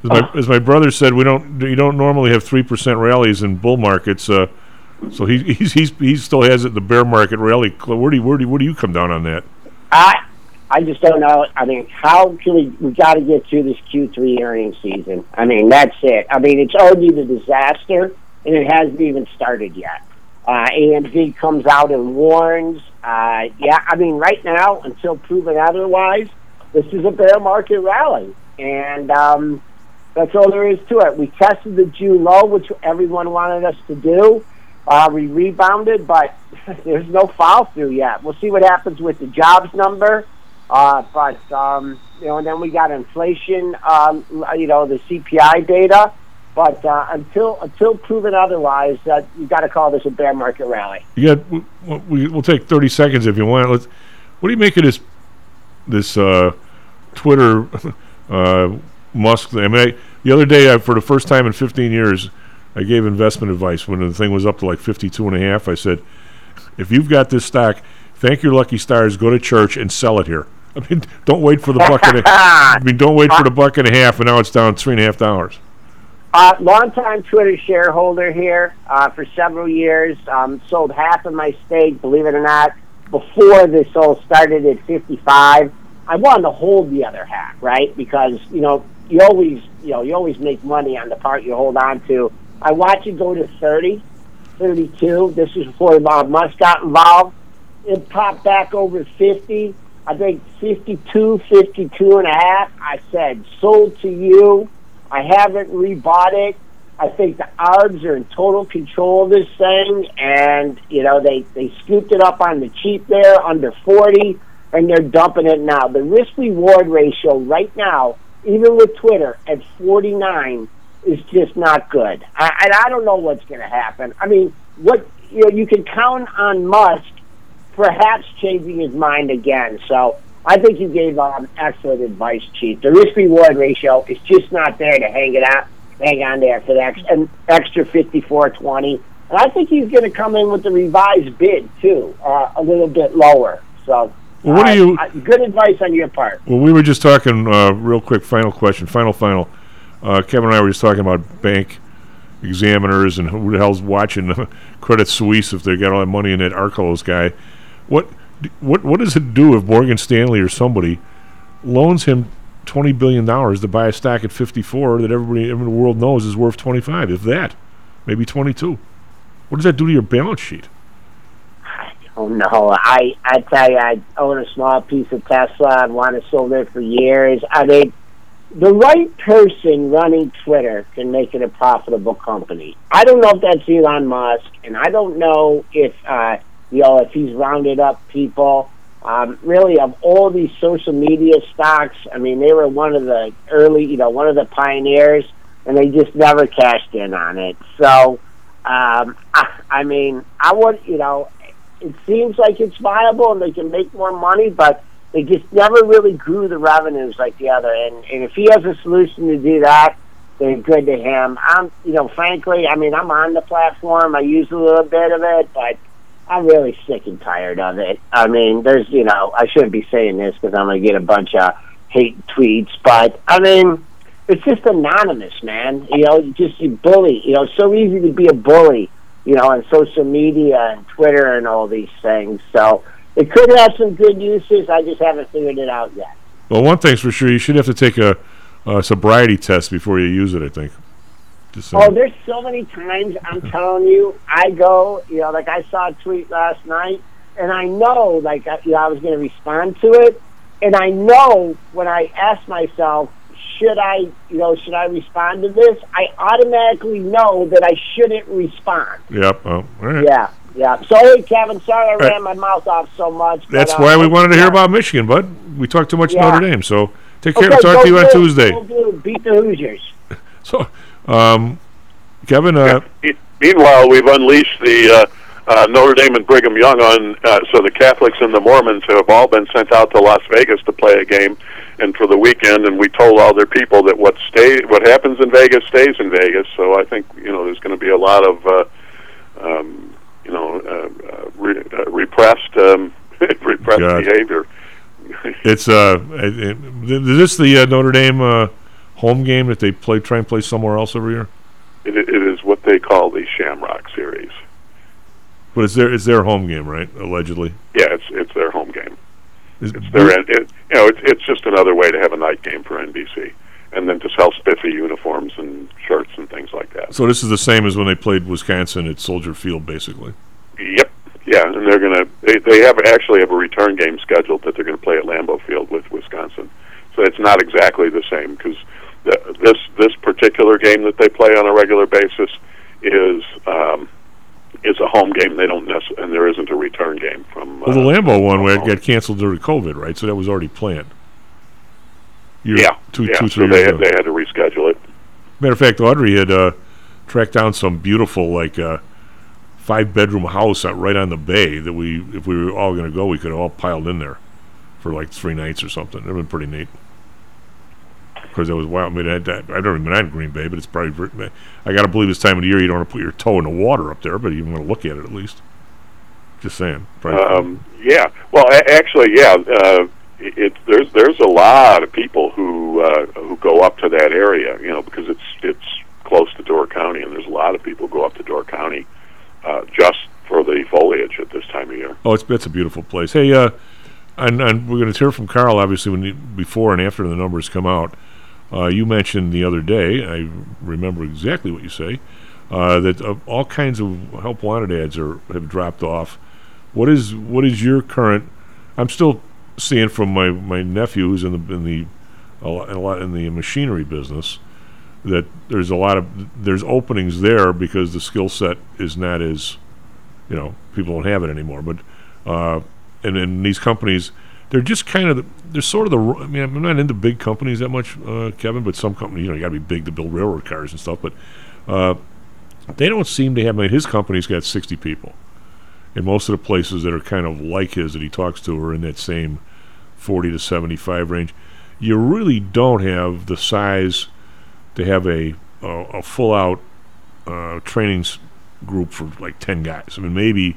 as, my, as my brother said, we don't you don't normally have three percent rallies in bull markets. Uh, so he *laughs* he's, he's he still has it the bear market rally. Where do you, where do you, where do you come down on that? I I just don't know. I mean, how can we? We got to get through this Q3 earnings season. I mean, that's it. I mean, it's already the disaster, and it hasn't even started yet. Uh, AMD comes out and warns. Uh, yeah, I mean, right now, until proven otherwise, this is a bear market rally, and um, that's all there is to it. We tested the June low, which everyone wanted us to do. Uh, we rebounded, but *laughs* there's no follow through yet. We'll see what happens with the jobs number. Uh, but um, you know, and then we got inflation. Um, you know, the CPI data. But uh, until until proven otherwise, uh, you got to call this a bear market rally. You got. We, we'll take thirty seconds if you want. Let's. What do you make of this? This uh, Twitter *laughs* uh, Musk. I mean, I, the other day, I, for the first time in fifteen years, I gave investment advice when the thing was up to like fifty-two and a half. I said, if you've got this stock, thank your lucky stars. Go to church and sell it here. I mean, don't wait for the buck and a, *laughs* I mean, don't wait for the buck and a half, and now it's down three and a half dollars. Uh, longtime Twitter shareholder here uh, for several years. Um, sold half of my stake, believe it or not, before this all started at 55. I wanted to hold the other half, right? Because you know you always you know you always make money on the part you hold on to. I watched it go to 30, 32. This is before Bob Musk got involved. It popped back over 50. I think 52, 52 and a half. I said, sold to you. I haven't rebought it. I think the Arbs are in total control of this thing, and you know they they scooped it up on the cheap there under forty, and they're dumping it now. The risk reward ratio right now, even with Twitter at forty nine, is just not good. I, and I don't know what's going to happen. I mean, what you know, you can count on Musk perhaps changing his mind again. So I think you gave um, excellent advice, Chief. The risk reward ratio is just not there to hang it out, hang on there for the ex- an extra fifty four twenty. And I think he's going to come in with the revised bid too, uh, a little bit lower. So. Well, what uh, do you? uh, good advice on your part. Well, we were just talking. Uh, real quick, final question. Final, final. Uh, Kevin and I were just talking about bank examiners and who the hell's watching *laughs* Credit Suisse if they got all that money in that Archegos guy. What what what does it do if Morgan Stanley or somebody loans him twenty billion dollars to buy a stock at fifty four that everybody in the world knows is worth twenty five, if that, maybe twenty two? What does that do to your balance sheet? Oh no! I I tell you, I own a small piece of Tesla. I've wanted to sold it for years. I mean, the right person running Twitter can make it a profitable company. I don't know if that's Elon Musk, and I don't know if uh, you know if he's rounded up people. Um, really, of all these social media stocks, I mean, they were one of the early, you know, one of the pioneers, and they just never cashed in on it. So, um, I, I mean, I would, you know, it seems like it's viable and they can make more money, but they just never really grew the revenues like the other. And, and if he has a solution to do that, then good to him. I'm, you know, frankly, I mean, I'm on the platform. I use a little bit of it, but I'm really sick and tired of it. I mean, there's, you know, I shouldn't be saying this because I'm going to get a bunch of hate tweets, but I mean, it's just anonymous, man. You know, just you bully. You know, it's so easy to be a bully you know, on social media and Twitter and all these things. So it could have some good uses. I just haven't figured it out yet. Well, one thing's for sure, you should have to take a, a sobriety test before you use it. I think. Oh, there's so many times I'm telling you, I go, you know, like I saw a tweet last night, and I know, like, I- you know, I was going to respond to it, and I know when I ask myself, should I, you know, should I respond to this? I automatically know that I shouldn't respond. Yep. Oh, right. Yeah, yeah. Sorry, Kevin. Sorry I right. ran my mouth off so much. but, That's uh, why we wanted to hear about Michigan, bud. We talked too much Yeah. Notre Dame, so take care. Okay, Talk to you on Tuesday. beat the Hoosiers. *laughs* So, um, Kevin, uh, Meanwhile, we've unleashed the uh, uh, Notre Dame and Brigham Young on, uh, so the Catholics and the Mormons have all been sent out to Las Vegas to play a game, and for the weekend. And we told all their people that what stay, what happens in Vegas stays in Vegas. So I think you know there's going to be a lot of, uh, um, you know, uh, uh, re- uh, repressed, um, *laughs* repressed God. behavior. it's uh, it, it- is this the uh, Notre Dame uh, home game that they play try and play somewhere else every year? It, it is what they call the Shamrock Series. But it's their it's their home game, right? Allegedly. Yeah, it's it's their home game. Is- It's their, it, you know, it's it's just another way to have a night game for NBC, and then to sell spiffy uniforms and shirts and things like that. So this is the same as when they played Wisconsin at Soldier Field, basically. Yep. Yeah, and they're gonna they they have actually have a return game scheduled that they're gonna play at Lambeau Field with Wisconsin. So it's not exactly the same because this this particular game that they play on a regular basis is um, is a home game. They don't necess- and there isn't a return game from. Well, the Lambeau one where it got canceled during COVID, right? So that was already planned. Year- yeah, two, yeah. two, so they had, they had to reschedule it. Matter of fact, Audrey had uh, tracked down some beautiful, like, uh, five bedroom house out right on the bay that we, if we were all going to go, we could have all piled in there for like three nights or something. It'd been pretty neat. Because it was wild. I mean, I, I, I've never been at Green Bay, but it's probably. I got to believe this time of the year you don't want to put your toe in the water up there, but you want to look at it at least. Just saying. Um, yeah. Well, a- actually, yeah. Uh, it, it there's there's a lot of people who uh, who go up to that area, you know, because it's it's close to Door County, and there's a lot of people who go up to Door County uh, just for the foliage at this time of year. Oh, it's it's a beautiful place. Hey, uh, and, and we're going to hear from Karl obviously when before and after the numbers come out. Uh, you mentioned the other day, I remember exactly what you say, uh, that uh, all kinds of help wanted ads are have dropped off. What is what is your current? I'm still seeing from my, my nephew who's in the in the a lot, in the machinery business that there's a lot of there's openings there because the skill set is not as you know people don't have it anymore but uh, and in these companies they're just kind of the, they're sort of the I mean I'm not into big companies that much uh, Kevin but some companies you know you got to be big to build railroad cars and stuff but uh, they don't seem to have I mean his company's got 60 people and most of the places that are kind of like his that he talks to are in that same 40 to 75 range you really don't have the size to have a a, a full out uh, training group for like 10 guys. I mean, maybe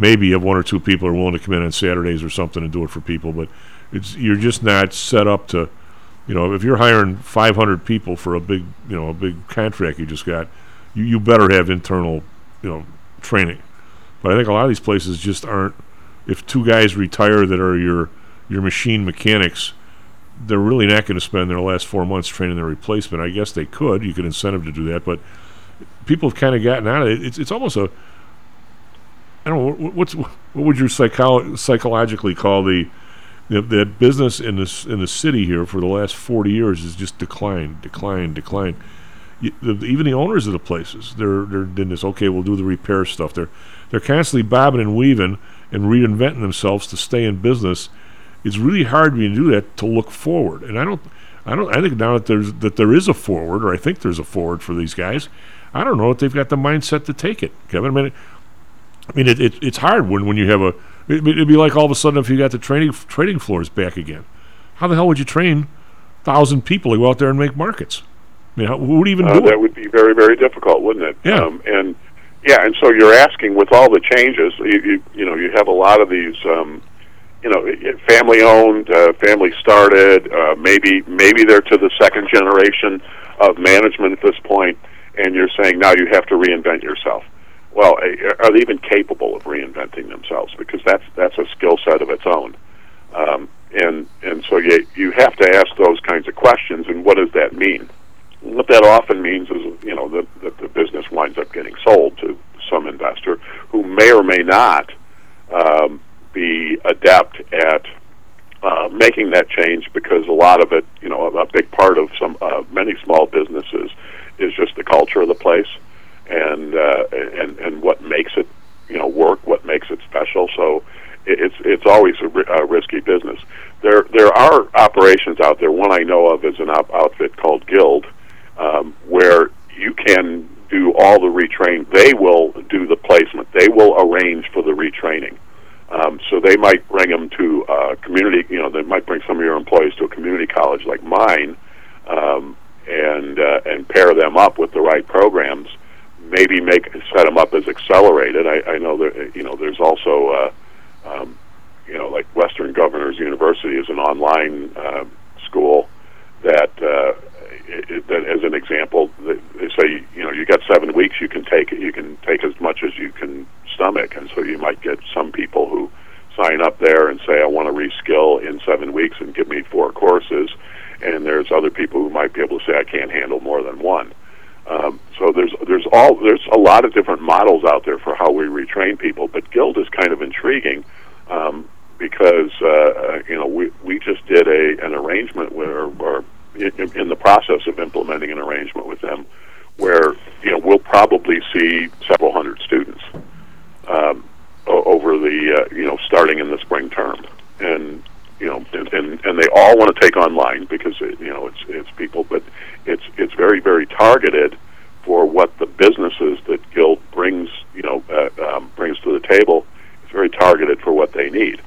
maybe you have one or two people who are willing to come in on Saturdays or something and do it for people, but it's you're just not set up to, you know, if you're hiring 500 people for a big, you know, a big contract you just got, you, you better have internal, you know, training. But I think a lot of these places just aren't. If two guys retire that are your your machine mechanics, they're really not going to spend their last four months training their replacement. I guess they could. You could incentive them to do that, but people have kind of gotten out of it. It's it's almost a I don't know what, what's what would you psycho- psychologically call the the that business in this in the city here for the last forty years has just declined, declined, declined. You, the, even the owners of the places, they're they're in this. Okay, we'll do the repair stuff. They're they're constantly bobbing and weaving and reinventing themselves to stay in business. It's really hard when you to do that to look forward. And I don't, I don't, I think now that there's that there is a forward, or I think there's a forward for these guys. I don't know if they've got the mindset to take it, Kevin. I mean, I mean, it, it, it's hard when, when you have a. It, it'd be like all of a sudden if you got the training trading floors back again. How the hell would you train thousand people to go out there and make markets? I mean, how, who would even Uh, do that it? would be very, very difficult, wouldn't it? Yeah. Um, and yeah, and so you're asking with all the changes, you you, you know, you have a lot of these, um, you know, family owned, uh, family started. Uh, maybe maybe they're to the second generation of management at this point, and you're saying now you have to reinvent yourself. Well, are they even capable of reinventing themselves? Because that's that's a skill set of its own. Um, and and so you you have to ask those kinds of questions. And what does that mean? What that often means is, you know, that, that the business winds up getting sold to some investor who may or may not um, be adept at uh, making that change because a lot of it, you know, a big part of some uh, many small businesses is just the culture of the place and uh, and and what makes it, you know, work, what makes it special. So it's it's always a, risky business. There there are operations out there. One I know of is an op- outfit called Guild, um, where you can do all the retraining. They will do the placement. They will arrange for the retraining. Um, so they might bring them to a community. You know, they might bring some of your employees to a community college like mine, um, and uh, and pair them up with the right programs. Maybe make set them up as accelerated. I, I know that you know there's also uh, um, you know like Western Governors University is an online uh, school that uh, it, that as an example they say you know you got seven weeks you can take it you can take as much as you can stomach and so you might get some people who sign up there and say I want to reskill in seven weeks and give me four courses, and there's other people who might be able to say I can't handle more than one. Um, so there's there's all there's a lot of different models out there for how we retrain people, but Guild is kind of intriguing um, because uh, uh, you know we we just did a an arrangement where or in, in the process of implementing an arrangement with them where you know we'll probably see several hundred students um, over the uh, you know starting in the spring term. And you know and, and and they all want to take online because it, you know it's it's people but it's it's very very targeted for what the businesses that Guild brings you know uh, um, brings to the table it's very targeted for what they need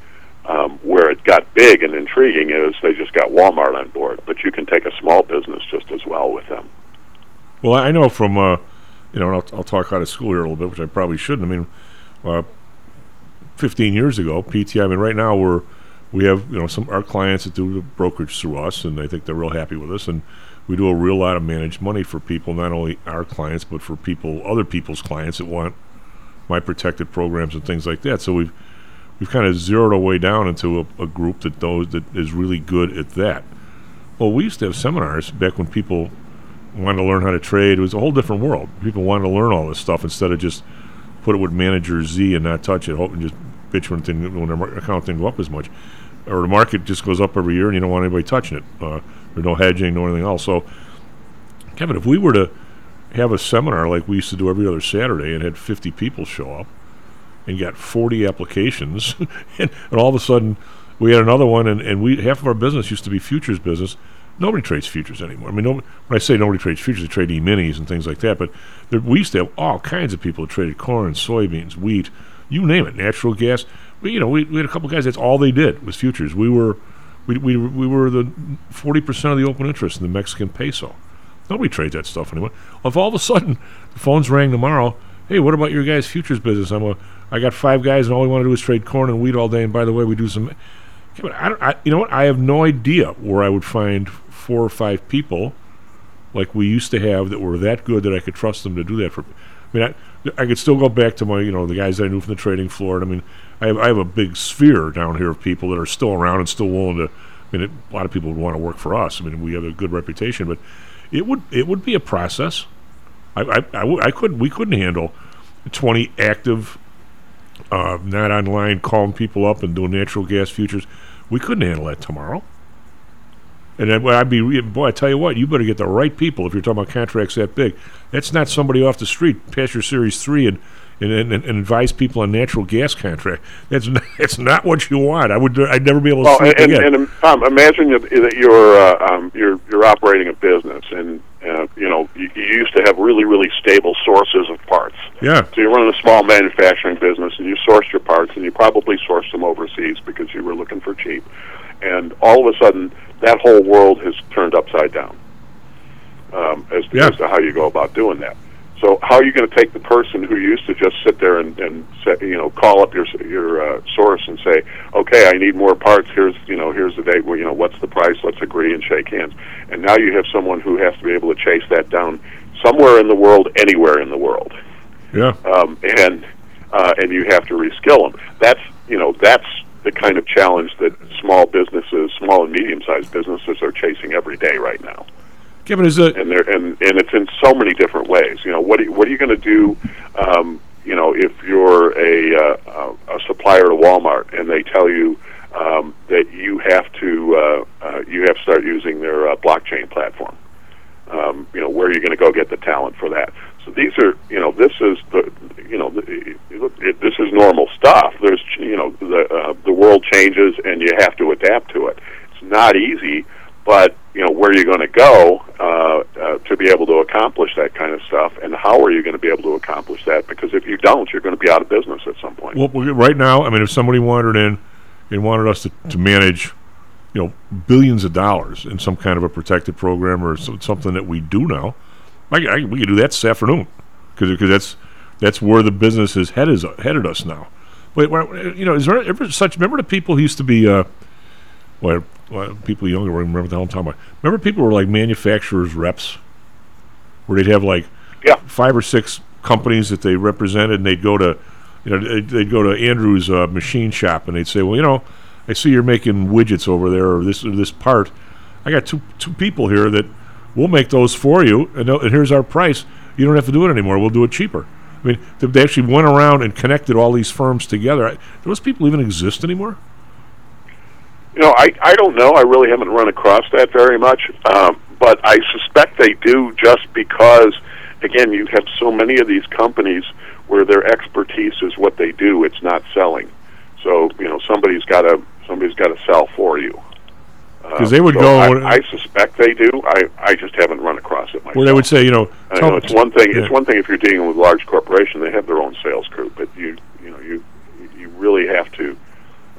um, where it got big and intriguing is they just got Walmart on board but you can take a small business just as well with them Well, I know from, uh, you know, I'll, I'll talk out of school here a little bit, which I probably shouldn't. I mean, uh, 15 years ago, PTI. I mean, right now we're we have you know some our clients that do brokerage through us, and I think they're real happy with us. And we do a real lot of managed money for people, not only our clients, but for people, other people's clients that want my protected programs and things like that. So we've we've kind of zeroed our way down into a, a group that knows that is really good at that. Well, we used to have seminars back when people wanted to learn how to trade. It was a whole different world. People wanted to learn all this stuff instead of just put it with manager Z and not touch it, hoping just bitch when thing when their account didn't go up as much, or the market just goes up every year and you don't want anybody touching it. Uh, there's no hedging, no anything else. So, Kevin, if we were to have a seminar like we used to do every other Saturday and had 50 people show up and got 40 applications, *laughs* and, and all of a sudden we had another one, and, and we half of our business used to be futures business. Nobody trades futures anymore. I mean, no, when I say nobody trades futures, they trade e-minis and things like that. But there, we used to have all kinds of people that traded corn, soybeans, wheat, you name it, natural gas. You know, we, we had a couple guys. That's all they did was futures. We were, we, we, we were the forty percent of the open interest in the Mexican peso. Nobody trades that stuff anymore. If all of a sudden the phones rang tomorrow, hey, what about your guys' futures business? I'm a, I got five guys, and all we want to do is trade corn and wheat all day. And by the way, we do some. I don't, I, you know what? I have no idea where I would find four or five people like we used to have that were that good that I could trust them to do that for. I mean, I, I could still go back to my, you know, the guys I knew from the trading floor. And I mean, I have, I have a big sphere down here of people that are still around and still willing to. I mean, it, a lot of people would want to work for us. I mean, we have a good reputation, but it would it would be a process. I I, I, w- I couldn't we couldn't handle twenty active, uh, not online calling people up and doing natural gas futures. We couldn't handle that tomorrow. And well, I'd be, boy, I tell you what, you better get the right people if you're talking about contracts that big. That's not somebody off the street, pass your Series 3 and, and, and, and advise people on natural gas contract. That's not, *laughs* that's not what you want. I would, I'd never be able to Well, sleep and, again. and, and Tom, imagine that that you're uh, um, you're you're operating a business, and uh, you know you, you used to have really really stable sources of parts. yeah. So you're running a small manufacturing business, and you sourced your parts, and you probably sourced them overseas because you were looking for cheap. And all of a sudden, that whole world has turned upside down um, as, to, Yeah. as to how you go about doing that. So how are you going to take the person who used to just sit there and, and say, you know call up your your uh, source and say, okay, I need more parts. Here's you know here's the date. Well, you know what's the price? Let's agree and shake hands. And now you have someone who has to be able to chase that down somewhere in the world, anywhere in the world Yeah. um, and uh, and you have to reskill them. That's you know that's the kind of challenge that small businesses, small and medium sized businesses, are chasing every day right now. Kevin, is it? And they're and and it's in so many different ways. You know what are you, what are you going to do? Um, you know if you're a uh, a supplier to Walmart and they tell you. Um, that you have to uh, uh, you have to start using their uh, blockchain platform. Um, you know where are you going to go get the talent for that? So these are you know this is the you know the, it, this is normal stuff. There's you know the uh, the world changes and you have to adapt to it. It's not easy, but you know where are you going to go uh, uh, to be able to accomplish that kind of stuff, and how are you going to be able to accomplish that? Because if you don't, you're going to be out of business at some point. Well, right now, I mean, if somebody wandered in and wanted us to, to manage, you know, billions of dollars in some kind of a protected program or so, something that we do now, I, I, we could do that this afternoon because that's that's where the business has headed headed us now. Wait, you know, is there ever such? Remember the people who used to be, uh, well, well, people younger will remember the hell I'm talking about. Remember people were like manufacturers reps, where they'd have like yeah. five or six companies that they represented, and they'd go to you know, they'd, they'd go to Andrew's uh, machine shop and they'd say, "Well, you know, I see you're making widgets over there, or this or this part. I got two two people here that we'll make those for you, and, and here's our price. You don't have to do it anymore. We'll do it cheaper." I mean, they actually went around and connected all these firms together. I, do those people even exist anymore? You know, I I don't know. I really haven't run across that very much, um, but I suspect they do just because, again, you have so many of these companies where their expertise is what they do. It's not selling. So you know, somebody's got to somebody's got to sell for you. 'Cause they would so go I, I suspect they do. I I just haven't run across it myself. Where they would say, you know, I know it's one thing. yeah. It's one thing if you're dealing with a large corporation; they have their own sales group. But you, you know, you you really have to,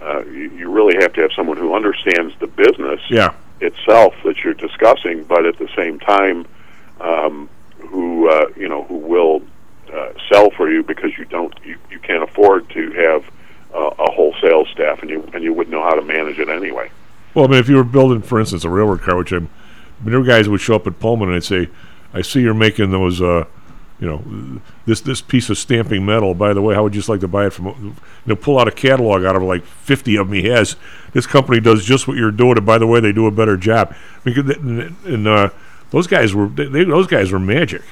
uh, you, you really have to have someone who understands the business Yeah. itself that you're discussing, but at the same time, um, who uh, you know who will uh, sell for you because you don't you, you can't afford to have uh, a whole sales staff, and you and you wouldn't know how to manage it anyway. Well, I mean, if you were building, for instance, a railroad car, which I'm, I mean, there were guys would show up at Pullman and they'd say, "I see you're making those, uh, you know, this this piece of stamping metal. By the way, how would you just like to buy it from?" You know, pull out a catalog out of like 50 of them he has. This company does just what you're doing, and by the way, they do a better job. Because and, uh, those guys were they, they, those guys were magic.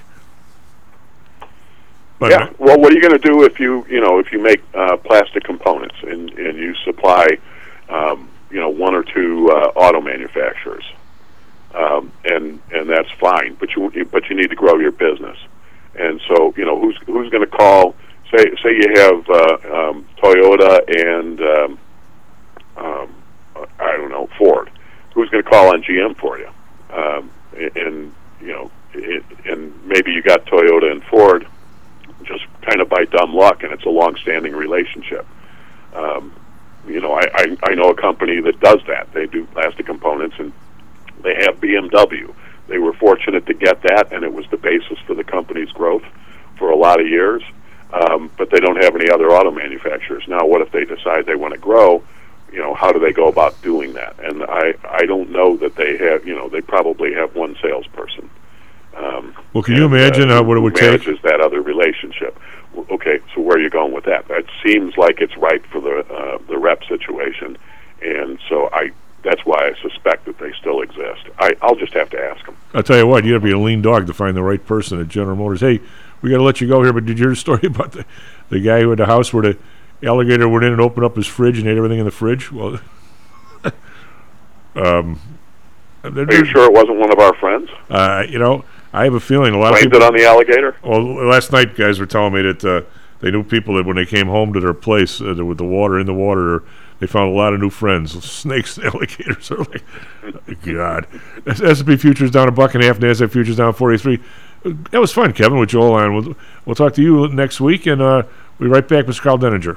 But yeah. Well, what are you going to do if you you know if you make uh, plastic components and and you supply um, you know one or two uh, auto manufacturers, um, and and that's fine. But you but you need to grow your business, and so you know who's who's going to call? Say say you have uh, um, Toyota and um, um, I don't know Ford. Who's going to call on GM for you? Um, and, and you know, it, and maybe you got Toyota and Ford just kind of by dumb luck, and it's a long-standing relationship. Um, you know, I, I I know a company that does that. They do plastic components, and they have BMW. They were fortunate to get that, and it was the basis for the company's growth for a lot of years. Um, but they don't have any other auto manufacturers now. What if they decide they want to grow? You know, how do they go about doing that? And I I don't know that they have. You know, they probably have one salesperson. Um, Well, can you imagine uh, uh, what it would take? manages that other relationship. Okay, so where are you going with that? That seems like it's right for the uh, the rep situation, and so I that's why I suspect that they still exist. I, I'll just have to ask them. I'll tell you what, you got to be a lean dog to find the right person at General Motors. Hey, we got to let you go here, but did you hear the *laughs* story about the, the guy who had a house where the alligator went in and opened up his fridge and ate everything in the fridge? Well, *laughs* um, Are you sure it wasn't one of our friends? Uh, you know, I have a feeling a lot Blamed of people it on the alligator. Well, last night, guys were telling me that uh, they knew people that when they came home to their place uh, with the water in the water, they found a lot of new friends. Snakes, *laughs* alligators are like, God. S&P futures down a buck and a half. Nasdaq futures down forty three. That was fun, Kevin, with Joel on. We'll, we'll talk to you next week, and uh, we'll be right back with Karl Denninger.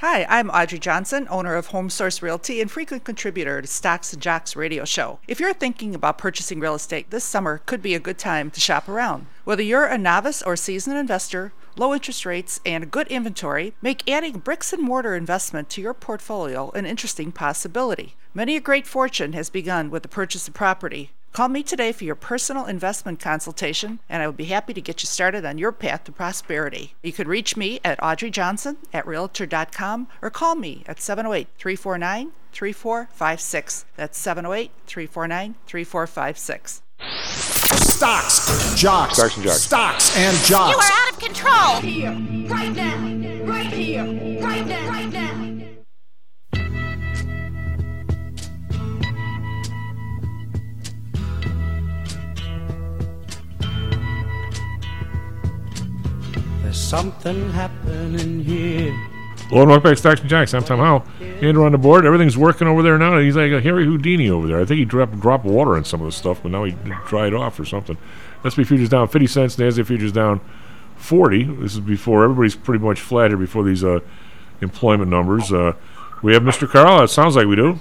Hi, I'm Audrey Johnson, owner of Home Source Realty and frequent contributor to Stocks and Jocks radio show. If you're thinking about purchasing real estate this summer could be a good time to shop around. Whether you're a novice or seasoned investor, low interest rates and good inventory make adding bricks and mortar investment to your portfolio an interesting possibility. Many a great fortune has begun with the purchase of property. Call me today for your personal investment consultation, and I will be happy to get you started on your path to prosperity. You can reach me at Audrey Johnson at Realtor.com or call me at 708 349 3456. That's 708 349 3456. Stocks, jocks, Stocks and jocks. stocks and jocks. You are out of control. Right Here, right now, right here, right now, right now. There's something happening here. Hello and welcome back to Stocks and Jocks. I'm Tom Howell. Andrew on the board. Everything's working over there now. He's like a Harry Houdini over there. I think he dropped dropped water on some of the stuff, but now he dried off or something. SP futures down 50 cents. Nasdaq futures down 40. This is before everybody's pretty much flat here before these uh, employment numbers. Uh, we have Mr. Karl. It sounds like we do.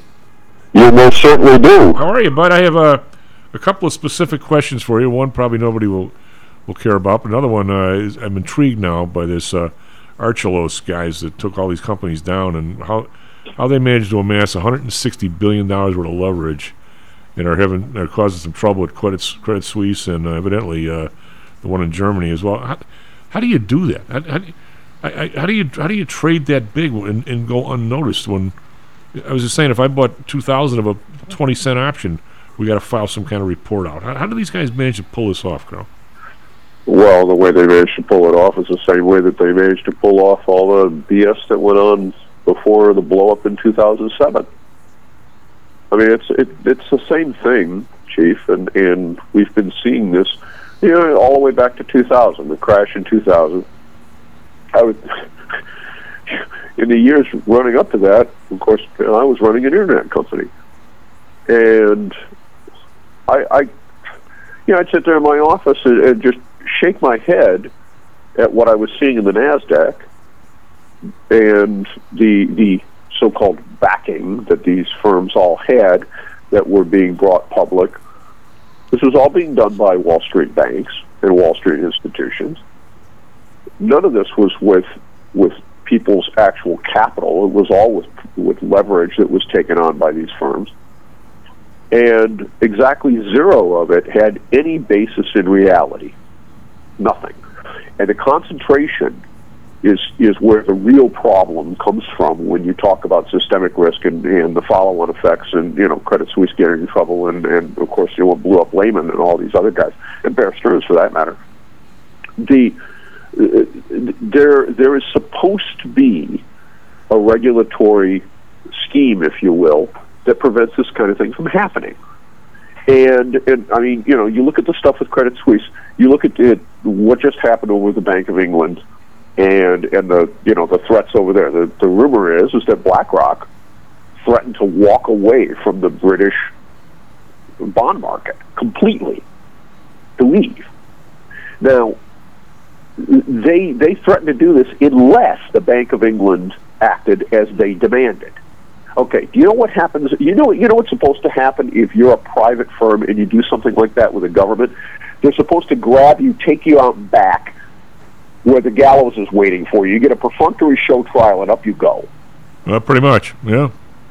You most certainly do. How are you, bud? I have uh, a couple of specific questions for you. One probably nobody will will care about, but another one uh, is I'm intrigued now by this uh, Archegos guys that took all these companies down and how how they managed to amass 160 billion dollars worth of leverage and are having are causing some trouble with Credit Credit Suisse and uh, evidently uh, the one in Germany as well. How, how do you do that? How, how, do you- I, how do you how do you trade that big and, and go unnoticed when I was just saying, if I bought two thousand of a twenty cent option, we got to file some kind of report out. How, how do these guys manage to pull this off, Karl? Well, the way they managed to pull it off is the same way that they managed to pull off all the BS that went on before the blow up in 2007. I mean, it's it, it's the same thing, Chief, and and we've been seeing this, you know, all the way back to 2000, the crash in 2000. I would. *laughs* In the years running up to that, of course, I was running an internet company, and I, I you know, I'd sit there in my office and, and just shake my head at what I was seeing in the Nasdaq and the the so-called backing that these firms all had that were being brought public. This was all being done by Wall Street banks and Wall Street institutions. None of this was with with people's actual capital. It was all with with leverage that was taken on by these firms and exactly zero of it had any basis in reality. Nothing. And the concentration is is where the real problem comes from when you talk about systemic risk and, and the follow-on effects and you know Credit Suisse getting in trouble and, and of course you know blew up Lehman and all these other guys and Bear Stearns for that matter. The there there is supposed to be a regulatory scheme, if you will, that prevents this kind of thing from happening. And, and I mean, you know, you look at the stuff with Credit Suisse. You look at it, what just happened over the Bank of England, and and the you know the threats over there. The the rumor is is that BlackRock threatened to walk away from the British bond market completely, to leave. Now, they they threatened to do this unless the Bank of England acted as they demanded. Okay, do you know what happens? You know, you know what's supposed to happen if you're a private firm and you do something like that with a government. They're supposed to grab you, take you out back, where the gallows is waiting for you. You get a perfunctory show trial, and up you go. Well, pretty much, yeah.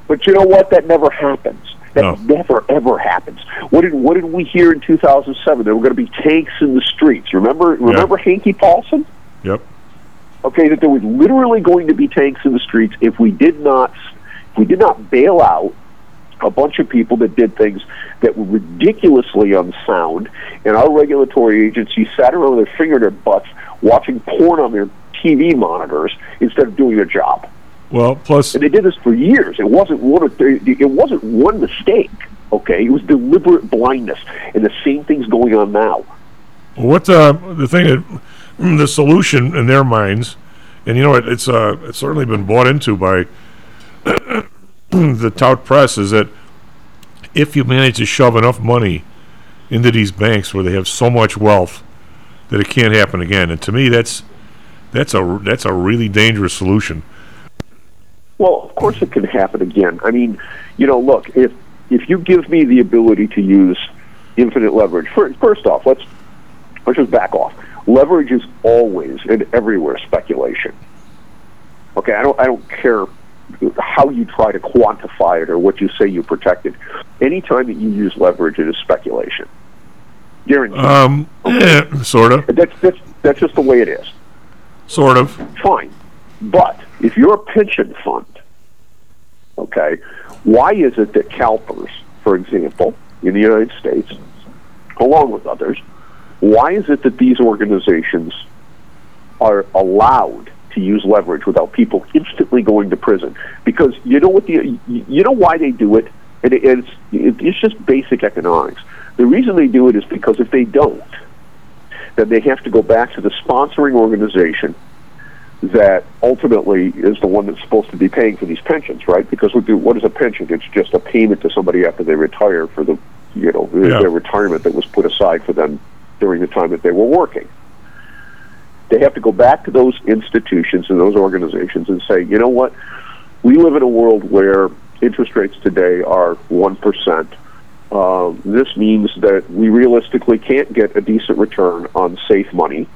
But you know what? That never happens. That No. never ever happens. What did what did we hear in 2007? There were going to be tanks in the streets. Remember? Remember Hanky Paulson? Yep. okay, that there was literally going to be tanks in the streets if we did not if we did not bail out a bunch of people that did things that were ridiculously unsound, and our regulatory agencies sat around with their finger in their butts watching porn on their TV monitors instead of doing their job. Well, plus, And they did this for years. It wasn't one. It wasn't one mistake. Okay, it was deliberate blindness, and the same thing's going on now. What uh, the thing that *clears throat* the solution in their minds, and you know it, it's uh, it's certainly been bought into by *clears throat* *clears throat* the tout press is that if you manage to shove enough money into these banks where they have so much wealth that it can't happen again, and to me that's that's a that's a really dangerous solution. Well, of course it can happen again. I mean, you know, look, if if you give me the ability to use infinite leverage, first, first off, let's let's just back off. Leverage is always and everywhere speculation. Okay, I don't I don't care how you try to quantify it or what you say you protected. Anytime that you use leverage, it is speculation. Guaranteed. Um, yeah, sort of. That's that's that's just the way it is. Sort of. Fine, but if you're a pension fund, okay, why is it that CalPERS, for example, in the United States, along with others, why is it that these organizations are allowed to use leverage without people instantly going to prison? Because you know what the you know why they do it, and it's it's just basic economics. The reason they do it is because if they don't, then they have to go back to the sponsoring organization that ultimately is the one that's supposed to be paying for these pensions, right? Because what, do, what is a pension? It's just a payment to somebody after they retire for the, you know, Yeah. their retirement that was put aside for them during the time that they were working. They have to go back to those institutions and those organizations and say, you know what? We live in a world where interest rates today are one percent. Uh, this means that we realistically can't get a decent return on safe money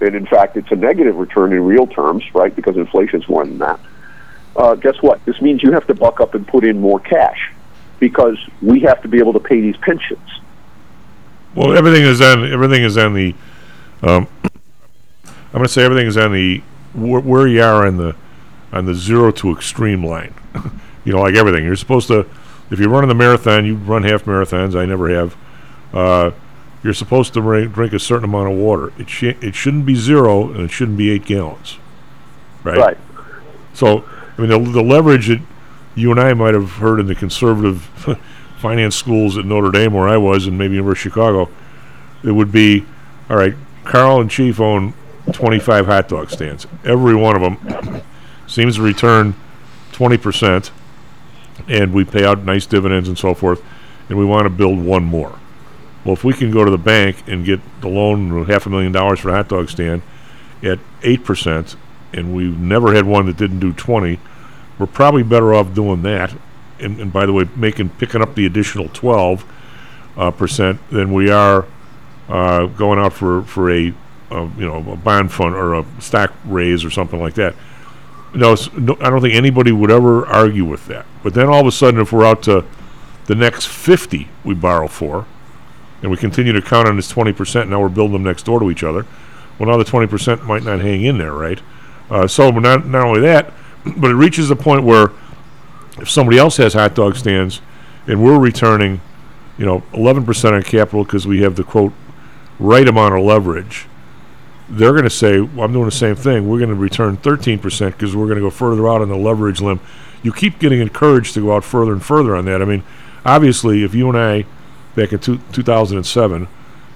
and in fact, it's a negative return in real terms, right? Because inflation's more than that. Uh, guess what? This means you have to buck up and put in more cash because we have to be able to pay these pensions. Well, everything is on everything is on the. Um, I'm going to say everything is on the where, where you are on the on the zero to extreme line. *laughs* you know, like everything. You're supposed to, if you're running the marathon, you run half marathons. I never have. Uh, you're supposed to drink, drink a certain amount of water. It sh- it shouldn't be zero, and it shouldn't be eight gallons. Right. Right. So, I mean, the, the leverage that you and I might have heard in the conservative *laughs* finance schools at Notre Dame, where I was, and maybe University of Chicago, it would be, all right, Karl and Chief own 25 hot dog stands. Every one of them *coughs* seems to return 20%, and we pay out nice dividends and so forth, and we want to build one more. Well, if we can go to the bank and get the loan half a million dollars for a hot dog stand at 8%, and we've never had one that didn't do 20, we're probably better off doing that. And, and by the way, making picking up the additional 12 uh, percent than we are uh, going out for for a uh, you know a bond fund or a stock raise or something like that. No, no, I don't think anybody would ever argue with that. But then all of a sudden, if we're out to the next 50 we borrow for, and we continue to count on this 20%, now we're building them next door to each other. Well, now the 20% might not hang in there, right? Uh, so not, not only that, *clears throat* but it reaches a point where if somebody else has hot dog stands and we're returning, you know, 11% on capital because we have the quote right amount of leverage, they're going to say, well, I'm doing the same thing. We're going to return 13% because we're going to go further out on the leverage limb. You keep getting encouraged to go out further and further on that. I mean, obviously, if you and I, back in two, 2007,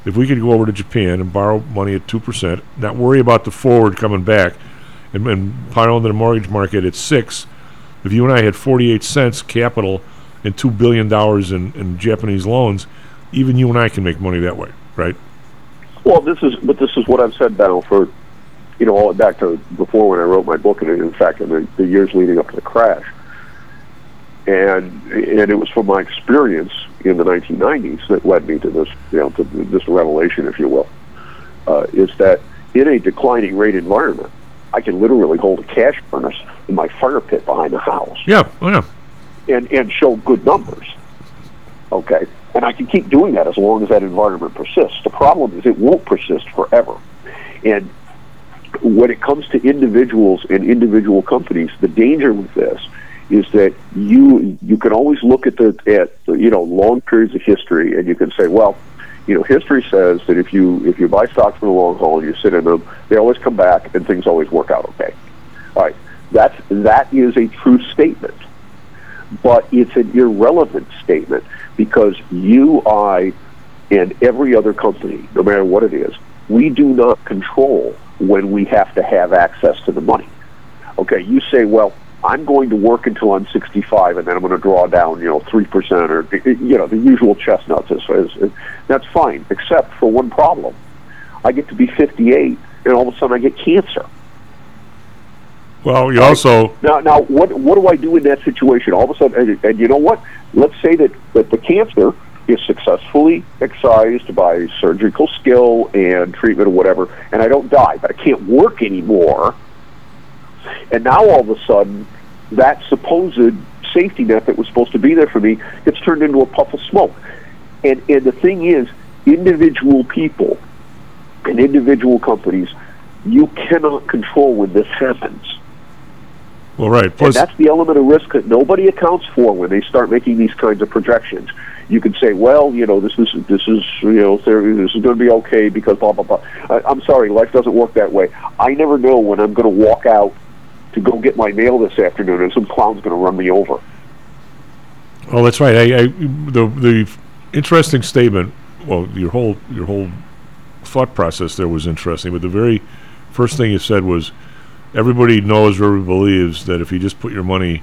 if we could go over to Japan and borrow money at 2%, not worry about the forward coming back, and, and pile into the mortgage market at 6 if you and I had 48 cents capital and $2 billion in, in Japanese loans, even you and I can make money that way, right? Well, this is, but this is what I've said now for, you know, all the way back to before when I wrote my book, and in fact, in the, the years leading up to the crash. And and it was from my experience in the 1990s that led me to this, you know, to this revelation, if you will, uh, is that in a declining rate environment, I can literally hold a cash furnace in my fire pit behind the house Yeah, oh yeah. and and show good numbers. Okay, and I can keep doing that as long as that environment persists. The problem is it won't persist forever, and when it comes to individuals and individual companies, the danger with this is that you you can always look at the at you know long periods of history and you can say, well, you know, history says that if you if you buy stocks for the long haul and you sit in them, they always come back and things always work out okay. All right, that's that is a true statement, but it's an irrelevant statement because you, I, and every other company, no matter what it is, we do not control when we have to have access to the money. Okay, you say, well, I'm going to work until I'm 65, and then I'm going to draw down, you know, three percent or you know the usual chestnuts. That's fine, except for one problem. I get to be 58, and all of a sudden I get cancer. Well, you also Now, now, what what do I do in that situation? All of a sudden, and, and you know what? Let's say that that the cancer is successfully excised by surgical skill and treatment or whatever, and I don't die, but I can't work anymore. And now all of a sudden, that supposed safety net that was supposed to be there for me gets turned into a puff of smoke. And and the thing is, individual people and individual companies, you cannot control when this happens. Well, right. And that's the element of risk that nobody accounts for when they start making these kinds of projections. You can say, well, you know, this is this is you know this is going to be okay because blah blah blah. I, I'm sorry, life doesn't work that way. I never know when I'm going to walk out to go get my mail this afternoon and some clown's going to run me over. Oh, that's right. I, I the the interesting statement. Well, your whole your whole thought process there was interesting, but the very first thing you said was everybody knows or everybody believes that if you just put your money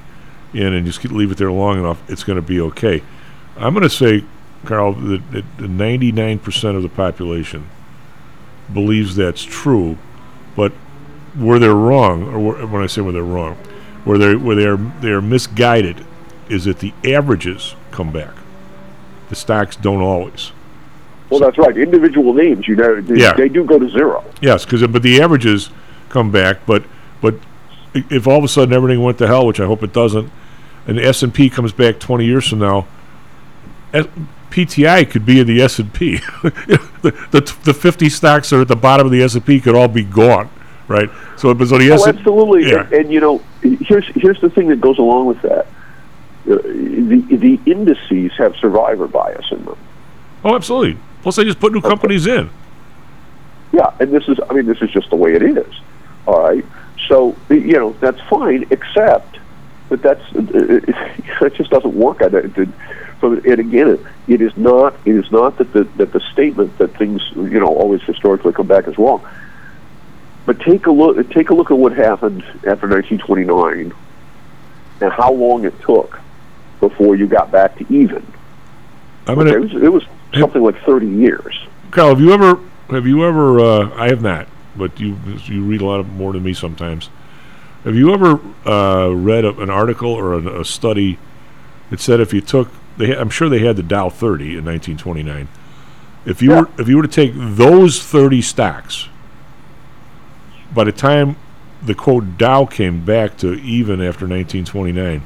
in and just leave it there long enough, it's going to be okay. I'm going to say, Karl, that, that 99% of the population believes that's true, but where they're wrong, or where, when I say where they're wrong, where they where they're they're misguided, is that the averages come back. The stocks don't always. Well, that's right. Individual names, you know, they, Yeah. they do go to zero. Yes, because but the averages come back. But if all of a sudden everything went to hell, which I hope it doesn't, and the S and P comes back twenty years from now, PTI could be in the S and P. *laughs* the, the the fifty stocks that are at the bottom of the S and P could all be gone, right? So so the S Oh, absolutely. Yeah. And, and you know, here's here's the thing that goes along with that. Uh, the the indices have survivor bias in them. Oh, absolutely. Plus, they just put new companies in. Yeah, and this is I mean this is just the way it is. All right. So you know that's fine, except that that's *laughs* it just doesn't work. I it- So and again, it, it is not it is not that the that the statement that things you know always historically come back as wrong. But take a look take a look at what happened after 1929 and how long it took before you got back to even. I'm gonna. it was, it was something like 30 years. Karl, have you ever have you ever uh, I have not, but you you read a lot more than me sometimes. Have you ever uh, read a, an article or a, a study that said if you took they ha- I'm sure they had the Dow 30 in 1929. If you were if you were to take those 30 stocks by the time the quote Dow came back to even after 1929,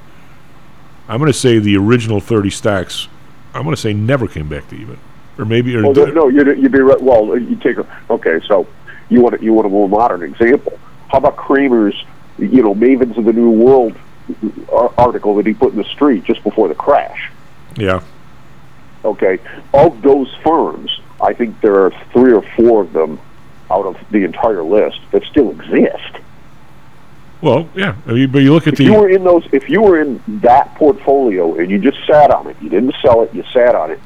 I'm going to say the original 30 stocks I'm going to say never came back to even. Or maybe or Well, no, no, you'd, you'd be right. Well, you take okay. So you want you want a more modern example? How about Cramer's, you know, Mavens of the New World article that he put in the street just before the crash? Yeah. Okay, of those firms, I think there are three or four of them out of the entire list that still exist. Well, yeah, I mean, but you look at If the you were in those, if you were in that portfolio and you just sat on it, you didn't sell it, you sat on it,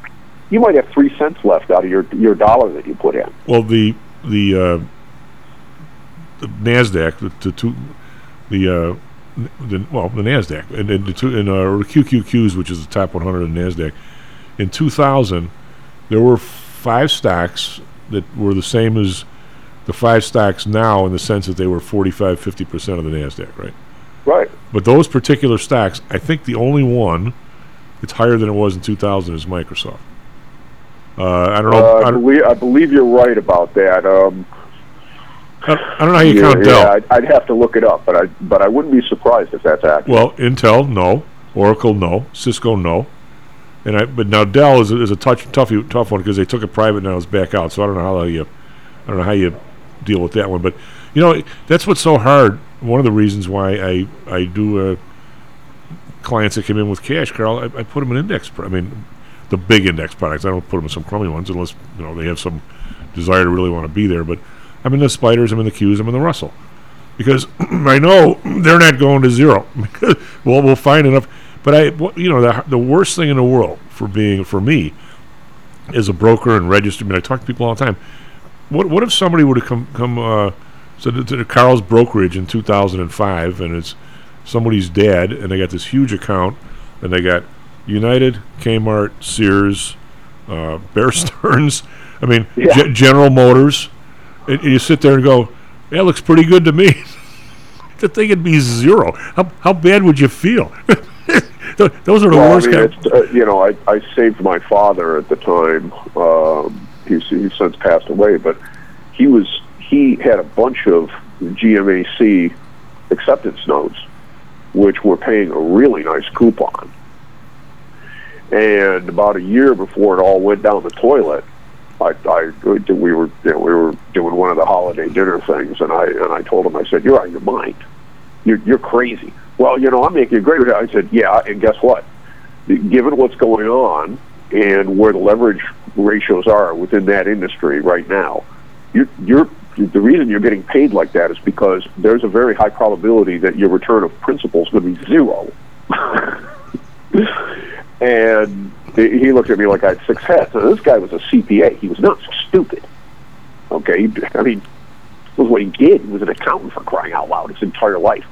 you might have three cents left out of your your dollar that you put in. well the the uh, the Nasdaq the, the two the uh, the well the Nasdaq and, and the two and uh, the QQQs which is the top 100 in Nasdaq. In 2000 there were five stocks that were the same as the five stocks now in the sense that they were 45 50 percent of the Nasdaq right? Right. but those particular stocks I think the only one that's higher than it was in 2000 is Microsoft uh, I don't know Uh, I don't, believe, I believe you're right about that. Um, I don't know how you yeah, count Dell. yeah, I'd, I'd have to look it up, but I but I wouldn't be surprised if that's accurate. Well, Intel, no. Oracle, no. Cisco, no. And I, but now Dell is a, is a touch tough tough one because they took it private now it's back out. So I don't know how you, I don't know how you deal with that one. But you know that's what's so hard. One of the reasons why I I do uh, clients that come in with cash, Karl, I, I put them in index. I mean, the big index products. I don't put them in some crummy ones unless you know they have some desire to really want to be there. But I'm in the spiders, I'm in the Qs, I'm in the Russell because *clears throat* I know *clears throat* they're not going to zero. *laughs* well, we'll find enough. But I, you know, the the worst thing in the world for being for me as a broker and registered. I mean, I talk to people all the time. What what if somebody would have come come uh, to, to Karl's brokerage in 2005 and it's somebody's dad, and they got this huge account, and they got United, Kmart, Sears, uh, Bear *laughs* Stearns. I mean, Yeah. Ge- General Motors. And you sit there and go, "That looks pretty good to me." *laughs* the thing would be zero. How how bad would you feel? *laughs* Those are the well, worst I mean, kind. uh, you know, I, I saved my father at the time. Um, he's, he's since passed away, but he was he had a bunch of GMAC acceptance notes, which were paying a really nice coupon. And about a year before it all went down the toilet, I, I we were you know, we were doing one of the holiday dinner things, and I and I told him I said you're out of your mind, you're you're crazy. Well, you know I'm making a great. I said yeah, and guess what? Given what's going on and where the leverage ratios are within that industry right now, you're you're the reason you're getting paid like that is because there's a very high probability that your return of principal is going to be zero. *laughs* and he looked at me like I had six heads. This guy was a CPA. He was not stupid. Okay, I mean, it was what he did. He was an accountant for crying out loud his entire life.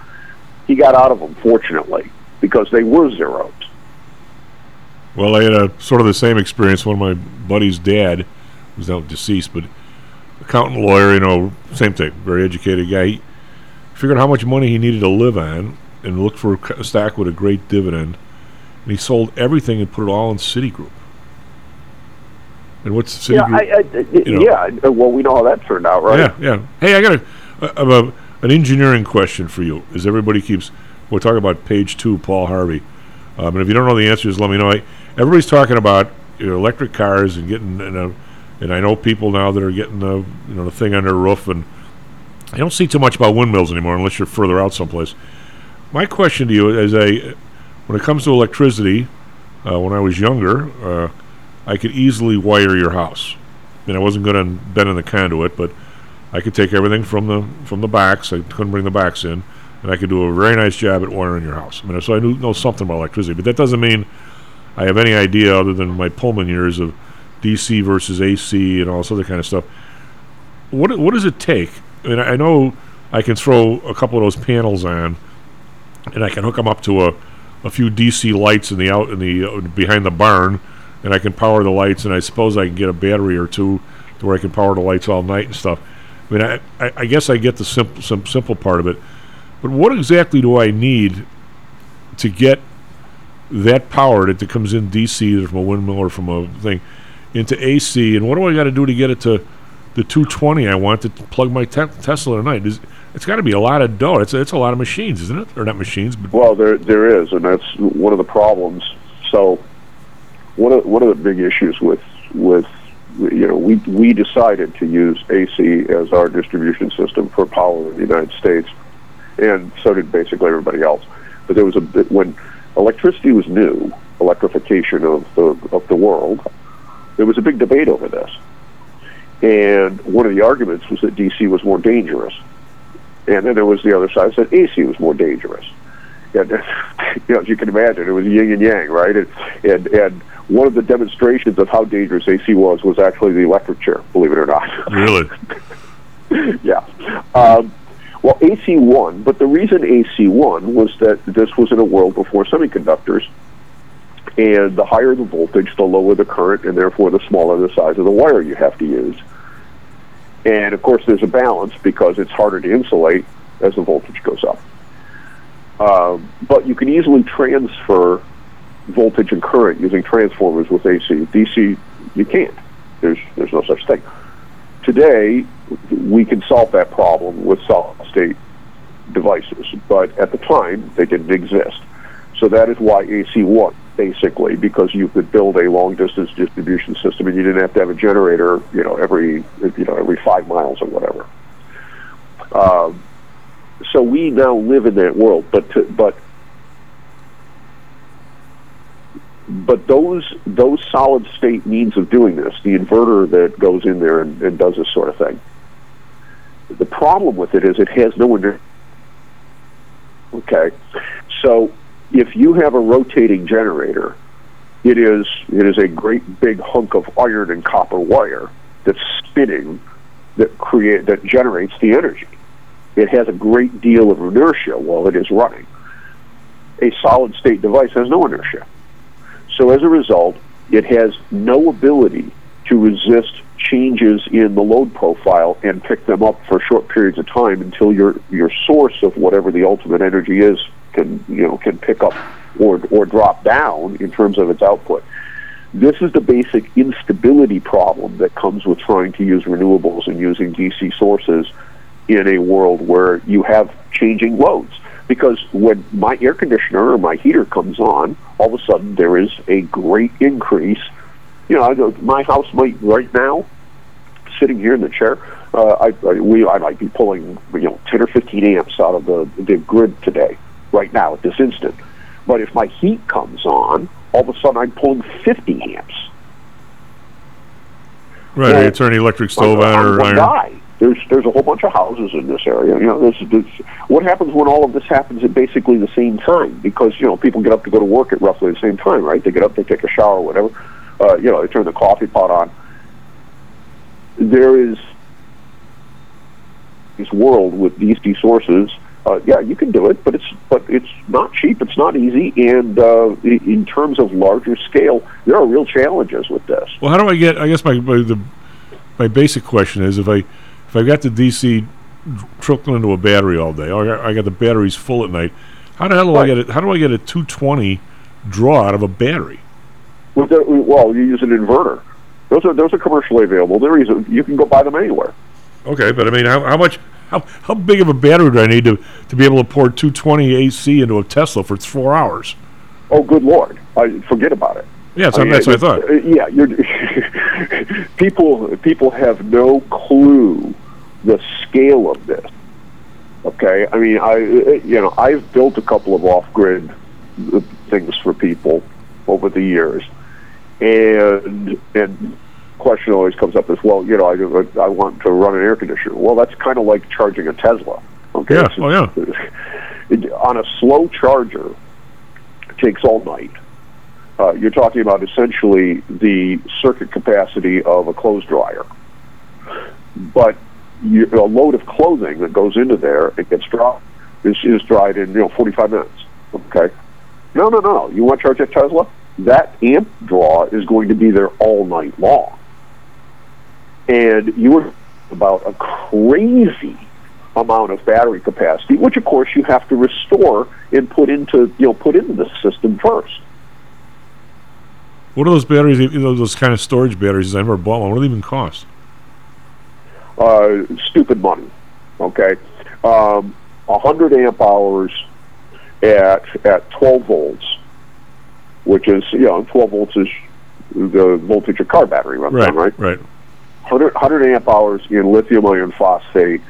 He got out of them, fortunately, because they were zeros. Well, I had a sort of the same experience. One of my buddies' dad was now deceased, but accountant, lawyer, you know, same thing. Very educated guy. He figured how much money he needed to live on and looked for a stock with a great dividend. And he sold everything and put it all in Citigroup. And what's Yeah, Citigroup? I, I, you know. yeah. Well, we know how that turned out, right? Yeah, yeah. Hey, I got a, a, a an engineering question for you. As everybody keeps, we're talking about page two, Paul Harvey. Um, and if you don't know the answers, let me know. I, everybody's talking about you know, electric cars and getting, and, uh, and I know people now that are getting the you know the thing on their roof, and I don't see too much about windmills anymore unless you're further out someplace. My question to you is, a when it comes to electricity, uh, when I was younger, uh, I could easily wire your house. I mean, I wasn't good on bending the conduit, but I could take everything from the from the backs. I couldn't bring the backs in, and I could do a very nice job at wiring your house. I mean, so I knew know something about electricity, but that doesn't mean I have any idea other than my Pullman years of DC versus AC and all this other kind of stuff. What what does it take? I mean, I know I can throw a couple of those panels on, and I can hook them up to a, a few DC lights in the out in the uh, behind the barn, and I can power the lights, and I suppose I can get a battery or two to where I can power the lights all night and stuff. I mean, I, I, I guess I get the simple some simple part of it, but what exactly do I need to get that power that that comes in DC either from a windmill or from a thing into AC, and what do I got to do to get it to the 220 I want to plug my te- Tesla tonight? Is, it's got to be a lot of dough. It's it's a lot of machines, isn't it? Or not machines, but Well, there there is, and that's one of the problems. So, one of one of the big issues with with you know we we decided to use AC as our distribution system for power in the United States, and so did basically everybody else. But there was a bit when electricity was new, electrification of the of the world. There was a big debate over this, and one of the arguments was that DC was more dangerous. And then there was the other side that said AC was more dangerous. And *laughs* you know, as you can imagine, it was yin and yang, right? And, and and one of the demonstrations of how dangerous AC was was actually the electric chair. Believe it or not. *laughs* really, yeah. Um, well, AC won, but the reason AC won was that this was in a world before semiconductors, and the higher the voltage, the lower the current, and therefore the smaller the size of the wire you have to use. And of course, there's a balance because it's harder to insulate as the voltage goes up. Um, but you can easily transfer voltage and current using transformers with AC. DC, you can't. There's there's no such thing. Today, we can solve that problem with solid state devices, but at the time they didn't exist. So that is why AC won, basically, because you could build a long distance distribution system and you didn't have to have a generator, you know, every you know every five miles or whatever. Um, so we now live in that world, but to, but but those those solid state means of doing this, the inverter that goes in there and, and does this sort of thing. The problem with it is it has no Okay, so if you have a rotating generator, it is it is a great big hunk of iron and copper wire that's spinning that create that generates the energy. It has a great deal of inertia while it is running. a solid state device has no inertia. So as a result, it has no ability to resist changes in the load profile and pick them up for short periods of time until your your source of whatever the ultimate energy is can you know can pick up or or drop down in terms of its output. This is the basic instability problem that comes with trying to use renewables and using DC sources in a world where you have changing loads. Because when my air conditioner or my heater comes on, all of a sudden there is a great increase. You know, my house might right now, sitting here in the chair, uh, I, I we I might be pulling you know ten or fifteen amps out of the the grid today, right now at this instant. But if my heat comes on, all of a sudden I'm pulling fifty amps. Right, Well, you turn the electric stove on or iron. guy. There's there's a whole bunch of houses in this area. You know, this, this what happens when all of this happens at basically the same time? Because you know people get up to go to work at roughly the same time, right? They get up, they take a shower, whatever. Uh, you know, they turn the coffee pot on. There is this world with DC sources. Uh, yeah, you can do it, but it's but it's not cheap. It's not easy, and uh, in terms of larger scale, there are real challenges with this. Well, how do I get? I guess my, my the my basic question is if I if I got the DC trickling into a battery all day, or I got, I got the batteries full at night. How the hell do I get it? How do I get a 220 draw out of a battery? With the, well, you use an inverter. Those are those are commercially available. There is you can go buy them anywhere. Okay, but I mean, how, how much? How, how big of a battery do I need to, to be able to pour 220 AC into a Tesla for four hours? Oh, good lord! I forget about it. Yeah, that's, that's what I thought. uh, Yeah, you're *laughs* people. People have no clue the scale of this. Okay, I mean, I uh, you know I've built a couple of off-grid uh, things for people over the years, and and question always comes up as well. You know, I I want to run an air conditioner. Well, that's kind of like charging a Tesla. Okay, Yeah, It's- oh yeah. *laughs* it- on a slow charger, it takes all night. Uh, you're talking about essentially the circuit capacity of a clothes dryer. But you, a load of clothing that goes into there, it gets dried, is, is dried in you know 45 minutes. Okay. No, no, no. You want to charge a Tesla? That amp draw is going to be there all night long. And you were about a crazy amount of battery capacity, which of course you have to restore and put into you know put into the system first. What are those batteries? you know, Those kind of storage batteries? I never bought one. What do they even cost? Uh, stupid money. Okay, um, 100 amp hours at at 12 volts, which is you know 12 volts is the voltage a car battery runs Right, on, right? right. 100, 100 amp hours in lithium iron phosphate,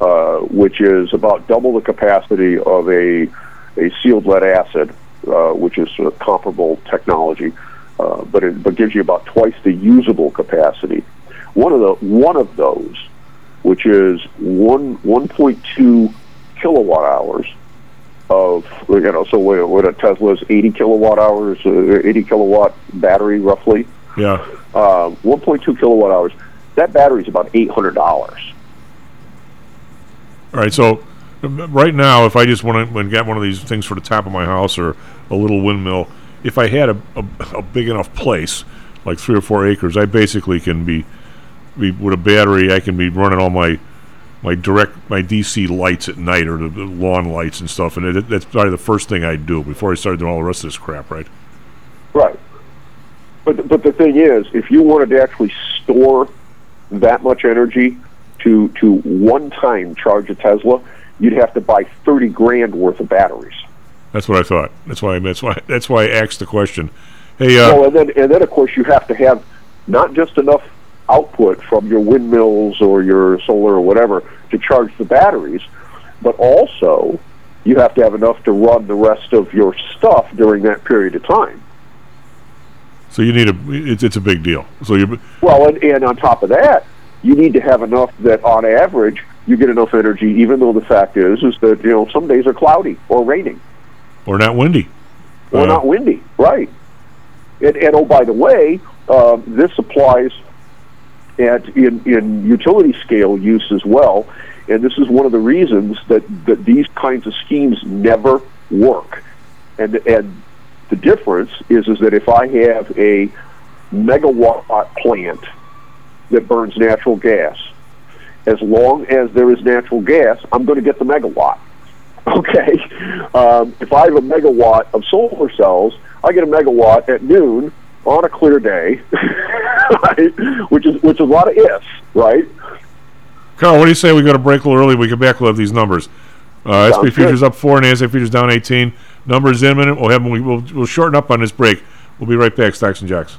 uh, which is about double the capacity of a a sealed lead acid, uh, which is a comparable technology, uh, but it but gives you about twice the usable capacity. One of the one of those, which is one 1.2 kilowatt hours of you know, so what a Tesla is 80 kilowatt hours, uh, 80 kilowatt battery roughly Yeah. uh, 1.2 kilowatt hours. That battery is about eight hundred dollars. All right, so right now, if I just want to get one of these things for the top of my house or a little windmill, if I had a, a, a big enough place, like three or four acres, I basically can be, be with a battery. I can be running all my my direct my DC lights at night or the, the lawn lights and stuff, and it, that's probably the first thing I'd do before I started doing all the rest of this crap. Right? Right. But but the thing is, if you wanted to actually store that much energy to to one time charge a Tesla, you'd have to buy thirty grand worth of batteries. That's what I thought. That's why. That's why. That's why I asked the question. Hey, uh, well, and then and then of course you have to have not just enough output from your windmills or your solar or whatever to charge the batteries, but also you have to have enough to run the rest of your stuff during that period of time. So you need a. It's it's a big deal. So you. Well, and, and on top of that, you need to have enough that on average you get enough energy, even though the fact is is that you know some days are cloudy or raining or not windy. or Uh, not windy, right? And, and oh, by the way, um, this applies at in, in utility scale use as well. And this is one of the reasons that, that these kinds of schemes never work. and and the difference is is that if I have a megawatt plant that burns natural gas, as long as there is natural gas, I'm going to get the megawatt. *laughs* Okay, um, if I have a megawatt of solar cells, I get a megawatt at noon on a clear day, *laughs* right? which is which is a lot of ifs, right? Karl, what do you say we go to break a little early? We can back load these numbers. Uh, SP Sounds futures good. up four, NASDAQ futures down 18. Numbers imminent. We'll have we'll, we'll shorten up on this break. We'll be right back. Stocks and jocks.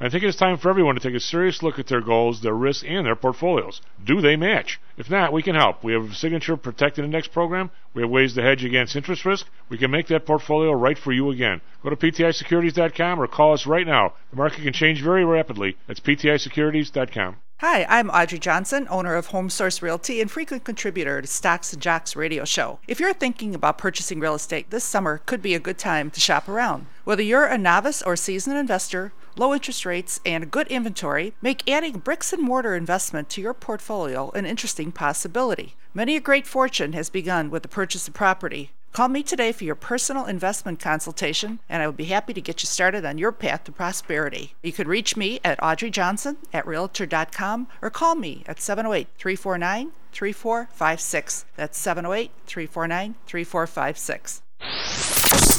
I think it's time for everyone to take a serious look at their goals, their risks, and their portfolios. Do they match? If not, we can help. We have a signature protected index program. We have ways to hedge against interest risk. We can make that portfolio right for you again. Go to PTIsecurities.com or call us right now. The market can change very rapidly. That's PTIsecurities.com. Hi, I'm Audrey Johnson, owner of Home Source Realty and frequent contributor to Stocks and Jocks radio show. If you're thinking about purchasing real estate, this summer could be a good time to shop around. Whether you're a novice or seasoned investor, low interest rates and good inventory make adding bricks and mortar investment to your portfolio an interesting possibility. Many a great fortune has begun with the purchase of property. Call me today for your personal investment consultation, and I would be happy to get you started on your path to prosperity. You can reach me at Audrey Johnson at Realtor.com or call me at 708 349 3456. That's 708 349 3456.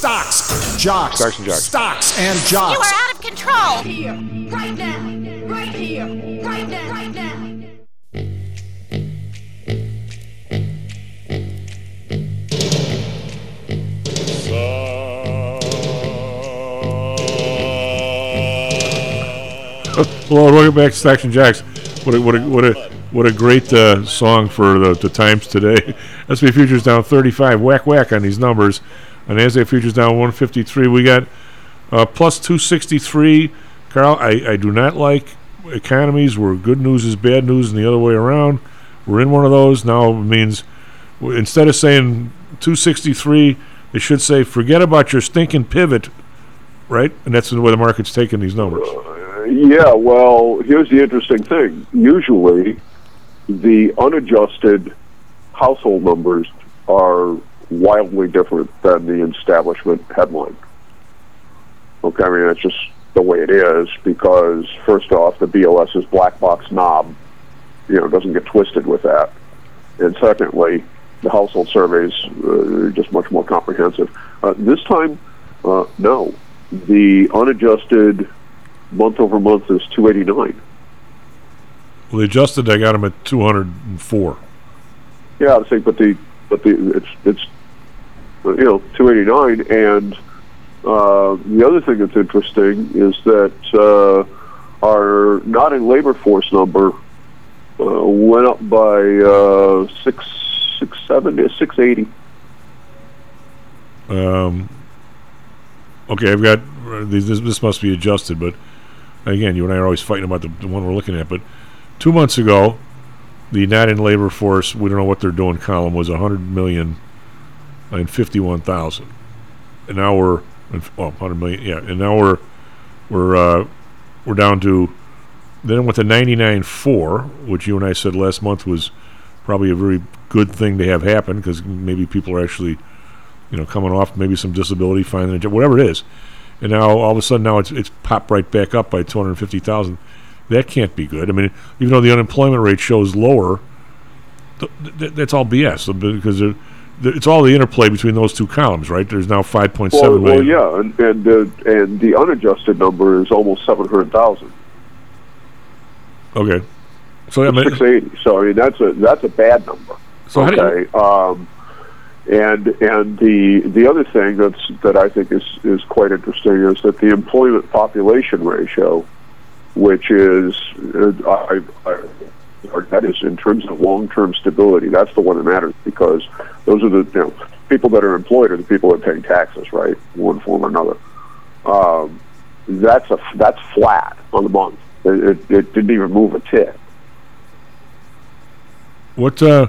Stocks, jocks, Stocks and jocks. stocks and You are out of control. Here, right now, right here, right now, right now. Well, welcome back to Stocks and Jocks. What a, what a, what a, what a great uh, song for the, the times today. *laughs* SP Futures down 35. Whack, whack on these numbers. On NASDAQ Futures down 153. We got uh, plus 263. Karl, I, I do not like economies where good news is bad news and the other way around. We're in one of those. Now it means instead of saying 263, they should say forget about your stinking pivot, right? And that's the way the market's taking these numbers. Yeah, well, here's the interesting thing. Usually, the unadjusted household numbers are wildly different than the establishment headline. Okay, I mean, it's just the way it is because, first off, the BLS's black box knob, you know, doesn't get twisted with that. And secondly, the household surveys uh, are just much more comprehensive. Uh, this time, uh, no. The unadjusted month over month is 289. Well, they adjusted. I got them at 204. Yeah, I think, but the but the it's it's you know 289, and uh, the other thing that's interesting is that uh, our not in labor force number uh, went up by uh, six six seventy six eighty. Um, okay, I've got this. This must be adjusted, but again, you and I are always fighting about the, the one we're looking at. But two months ago, the not in labor force, we don't know what they're doing column was 100 million and 51,000. And now we're well, 100 million, yeah, and now we're we're uh, we're down to then with the 99.4, which you and I said last month was probably a very good thing to have happen because maybe people are actually you know coming off maybe some disability, finding a job, whatever it is. And now all of a sudden now it's it's popped right back up by 250,000 that can't be good. I mean, even though the unemployment rate shows lower, th- th- that's all BS because it's all the interplay between those two columns, right? There's now five point Well, seven well, yeah, and and, uh, and the unadjusted number is almost seven hundred thousand. Okay, so I mean, six eighty. So I mean that's a that's a bad number. So how do you- okay. um, and and the the other thing that's that I think is is quite interesting is that the employment population ratio, which is uh, I, I, that is in terms of long term stability, that's the one that matters because those are the you know people that are employed are the people that are paying taxes, right, one form or another. Um, that's a that's flat on the month. It, it, it didn't even move a tick. What? Uh,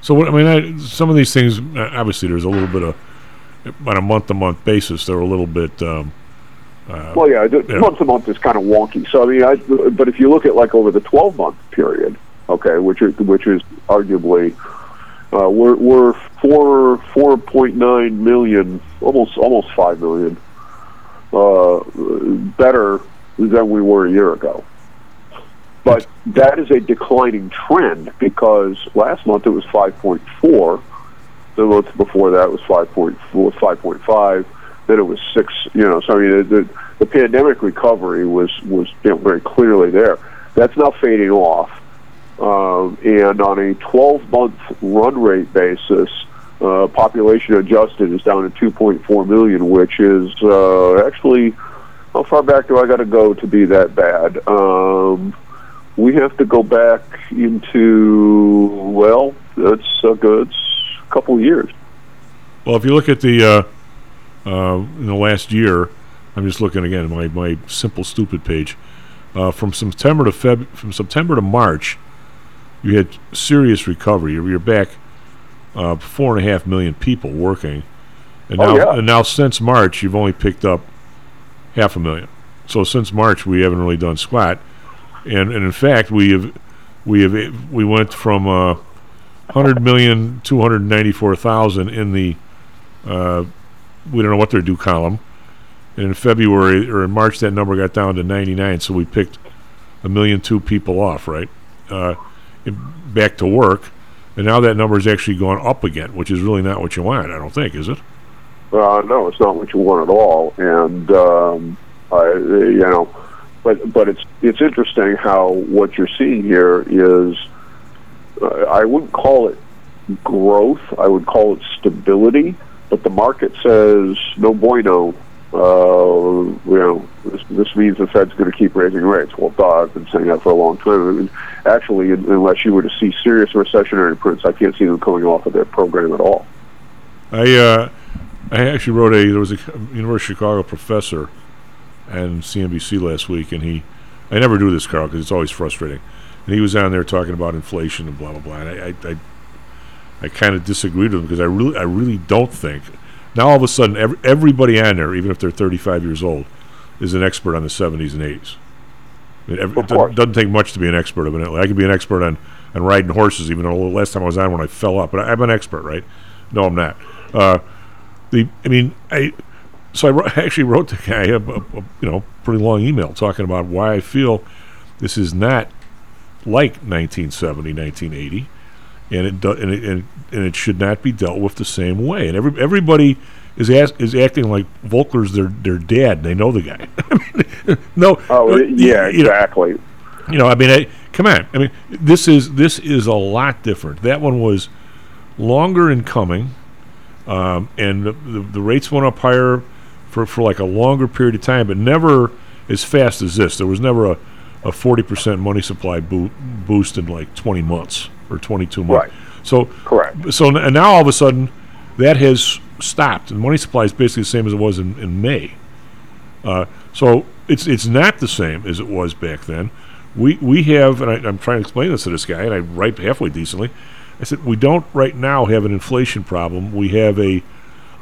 so what? I mean, I, some of these things obviously there's a little bit of on a month to month basis. They're a little bit. Um, uh, Well, yeah, yeah. month to month is kind of wonky. So I mean, I, but if you look at like over the twelve month period, okay, which is which is arguably uh, we're we're four four point nine million, almost almost five million, uh, better than we were a year ago. But that is a declining trend because last month it was five point four. The month before that was 5.4, 5.5. Then it was six. You know, so I mean, the, the pandemic recovery was was you know, very clearly there. That's now fading off, um, and on a 12 month run rate basis, uh, population adjusted is down to 2.4 million, which is uh, actually how far back do I got to go to be that bad? Um, we have to go back into well, that's a good couple years. Well, if you look at the uh, uh, in the last year, I'm just looking again my my simple stupid page. Uh, from September to Feb, from September to March, you had serious recovery. You're, you're back uh, four and a half million people working, and Oh, now yeah. and now since March, you've only picked up half a million. So since March, we haven't really done squat, and and in fact, we have we have we went from uh, hundred million two hundred ninety four thousand in the uh, we don't know what their due column. And in February or in March, that number got down to 99. So we picked a million two people off, right? Uh, back to work. And now that number is actually going up again, which is really not what you want, I don't think, is it? Uh, no, it's not what you want at all, and um, I, you know, but but it's it's interesting how what you're seeing here is uh, I wouldn't call it growth, I would call it stability, but the market says no bueno. Uh, you know, this, this means the Fed's going to keep raising rates. Well, duh, I've been saying that for a long time. I mean, actually, un- unless you were to see serious recessionary prints, I can't see them coming off of their program at all. I uh, I actually wrote a there was a University of Chicago professor and CNBC last week, and he I never do this, Karl, because it's always frustrating. And he was on there talking about inflation and blah blah blah. And I I, I, I kind of disagreed with him because I really I really don't think now all of a sudden every, everybody on there, even if they're 35 years old, is an expert on the 70s and 80s. I mean, every, it doesn't, doesn't take much to be an expert it. I could be an expert on, on riding horses, even though the last time I was on when I fell off. But I, I'm an expert, right? No, I'm not. Uh, the I mean, I so *laughs* I actually wrote the guy a, a, a you know pretty long email talking about why I feel this is not like 1970, 1980, and it do, and it and, and it should not be dealt with the same way. And every everybody is as, is acting like Volcker's their their dad. They know the guy. *laughs* I mean, no. Oh, yeah, you know, exactly. you know, I mean, I, come on. I mean, this is this is a lot different. That one was longer in coming, um, and the, the, the rates went up higher for, for like a longer period of time, but never as fast as this. There was never a, a 40% money supply boo- boost in like 20 months or 22 months. Right. So correct. So and now all of a sudden, that has stopped, and money supply is basically the same as it was in, in May. Uh, so it's it's not the same as it was back then. We we have, and I, I'm trying to explain this to this guy, and I write halfway decently. I said we don't right now have an inflation problem. We have a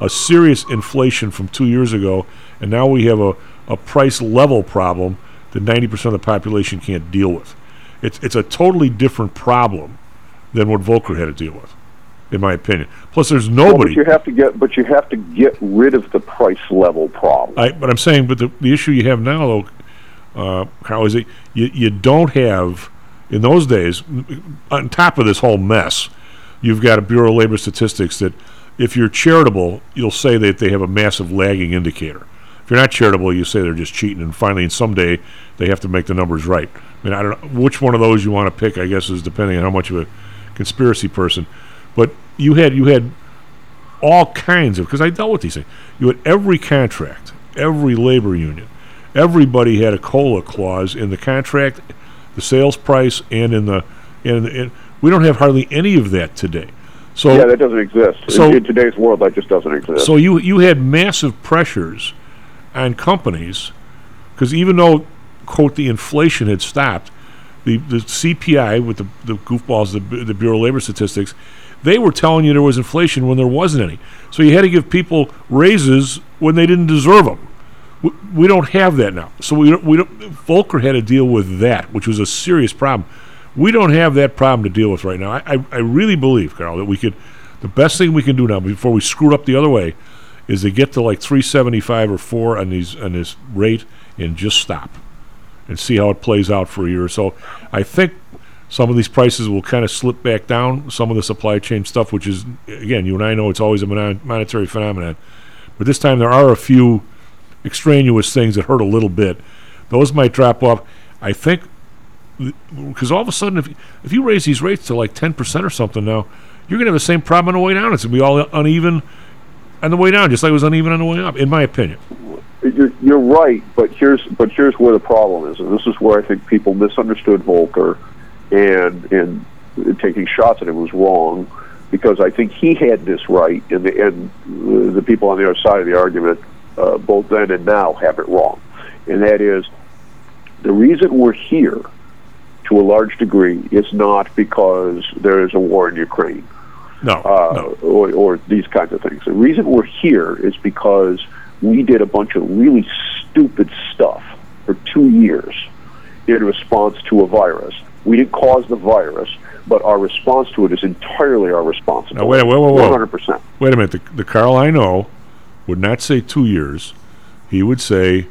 a serious inflation from two years ago, and now we have a, a price level problem that 90% of the population can't deal with. It's it's a totally different problem than what Volcker had to deal with, in my opinion. Plus, there's Well, nobody. but you have to get, but you have to get rid of the price level problem. I, but I'm saying, but the, the issue you have now, though, uh, Karl, is that you, you don't have, in those days, on top of this whole mess, you've got a Bureau of Labor Statistics that if you're charitable, you'll say that they have a massive lagging indicator. If you're not charitable, you say they're just cheating, and finally, someday, they have to make the numbers right. I mean, I don't know which one of those you want to pick. I guess is depending on how much of a conspiracy person. But you had you had all kinds of because I dealt with these things. You had every contract, every labor union, everybody had a cola clause in the contract, the sales price, and in the and, and we don't have hardly any of that today. So yeah, that doesn't exist so- in, in today's world. That just doesn't exist. so you you had massive pressures on companies because even though quote the inflation had stopped, the the CPI with the the goofballs the the Bureau of Labor Statistics, they were telling you there was inflation when there wasn't any. So you had to give people raises when they didn't deserve them. We, we don't have that now. So we don't, we don't. Volcker had to deal with that, which was a serious problem. We don't have that problem to deal with right now. I, I, I really believe, Karl, that we could. The best thing we can do now before we screw up the other way is to get to like 375 or 4 on these on this rate and just stop and see how it plays out for a year so. I think some of these prices will kind of slip back down. Some of the supply chain stuff, which is again, you and I know it's always a mon- monetary phenomenon, but this time there are a few extraneous things that hurt a little bit. Those might drop off. I think because all of a sudden, if if you raise these rates to like 10 percent or something now, you're going to have the same problem on the way down. It's going to be all uneven on the way down, just like it was uneven on the way up, in my opinion. You're, you're right, but here's but here's where the problem is, and this is where I think people misunderstood Volcker, and and taking shots at him was wrong, because I think he had this right, and the and the people on the other side of the argument, uh, both then and now, have it wrong, and that is the reason we're here, to a large degree, is not because there is a war in Ukraine. No, uh, Or, or these kinds of things. The reason we're here is because we did a bunch of really stupid stuff for two years in response to a virus. We didn't cause the virus, but our response to it is entirely our responsibility. Now, wait, wait, wait, wait. One hundred percent. Wait a minute. The, the Karl I know would not say two years. He would say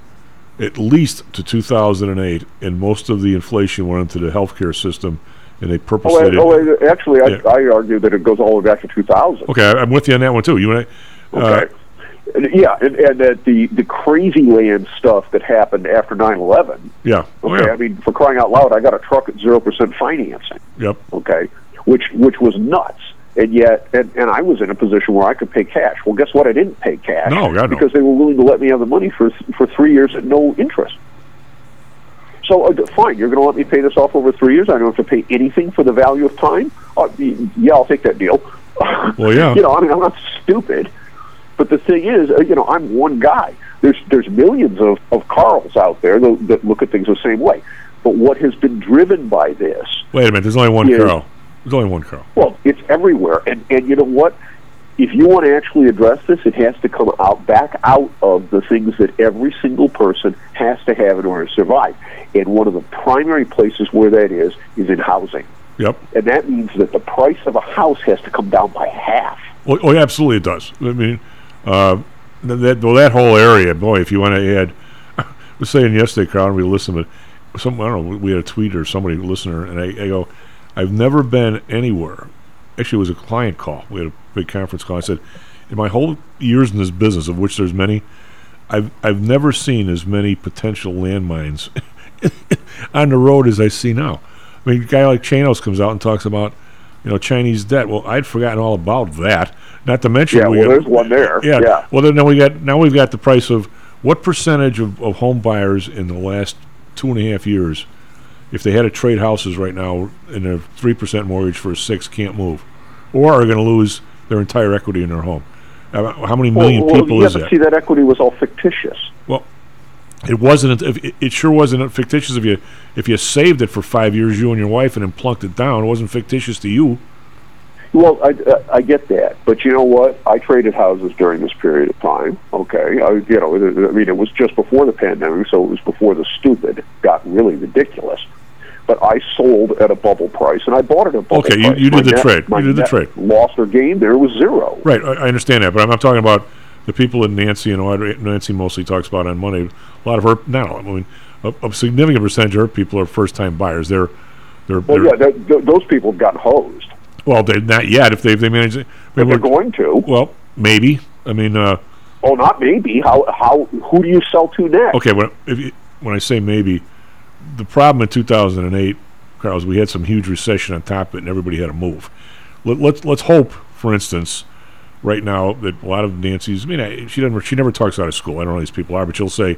at least to 2008, and most of the inflation went into the healthcare system, and they purposely Oh, did- oh actually, Yeah. I, I argue that it goes all the way back to two thousand. Okay, I- I'm with you on that one too. You and I. uh, Okay. Yeah, and, and that the the crazy land stuff that happened after 9-11, yeah. Oh, Okay, yeah. I mean, for crying out loud, I got a truck at zero percent financing. Yep. Okay, which which was nuts, and yet, and, and I was in a position where I could pay cash. Well, guess what? I didn't pay cash. No, God, no. because they were willing to let me have the money for for three years at no interest. So uh, fine, you're going to let me pay this off over three years. I don't have to pay anything for the value of time. Uh, yeah, I'll take that deal. Well, yeah. *laughs* you know, I mean, I'm not stupid. But the thing is, uh, you know, I'm one guy. There's there's millions of, of Karls out there that, that look at things the same way. But what has been driven by this, Wait a minute. There's only one Yes. Karl. There's only one Karl. well, it's everywhere. And and you know what? If you want to actually address this, it has to come out back out of the things that every single person has to have in order to survive. And one of the primary places where that is is in housing. Yep. And that means that the price of a house has to come down by half. Oh, oh yeah, absolutely, it does. I mean, uh, that well, that whole area, boy. If you want to add, *coughs* I was saying yesterday, Karl, we listened, but some I don't know. We had a tweet or somebody listener, and I, I go, I've never been anywhere. Actually, it was a client call. We had a big conference call. I said, in my whole years in this business, of which there's many, I've I've never seen as many potential landmines *laughs* on the road as I see now. I mean, a guy like Chanos comes out and talks about, you know, Chinese debt. Well, I'd forgotten all about that. Not to mention, Yeah, we well, got- there's one there. Yeah. Yeah. Well, then now we got now we've got the price of what percentage of, of home buyers in the last two and a half years if they had to trade houses right now in a three percent mortgage for a six, can't move, or are going to lose their entire equity in their home. Uh, How many million well, well, people is that? see, that equity was all fictitious. Well, it wasn't. It, it sure wasn't fictitious if you if you saved it for five years, you and your wife, and then plunked it down. It wasn't fictitious to you. Well, I, I get that, but you know what? I traded houses during this period of time. Okay, I, you know, I mean, it was just before the pandemic, so it was before the stupid got really ridiculous. But I sold at a bubble price, and I bought it at a bubble price. Okay, you- you did the net- trade. You did the trade. Loss or gain there was zero. Right, I, I understand that, but I'm not talking about the people that Nancy and Audrey, Nancy mostly talks about on Monday. A lot of her, not all, I mean, a, a significant percentage of her people are first-time buyers. They're, they're, Well, they're yeah, th- th- those people have gotten hosed. well, they not yet. If they if they manage, it. But they're going to. Well, maybe. I mean, uh, Oh, not maybe. How? How? Who do you sell to next? okay. When if you, when I say maybe, the problem in 2008, Carlos, we had some huge recession on top of it, and everybody had to move. Let, let's let's hope, for instance, right now that a lot of Nancy's. I mean, I, she doesn't. She never talks out of school. I don't know who these people are, but she'll say,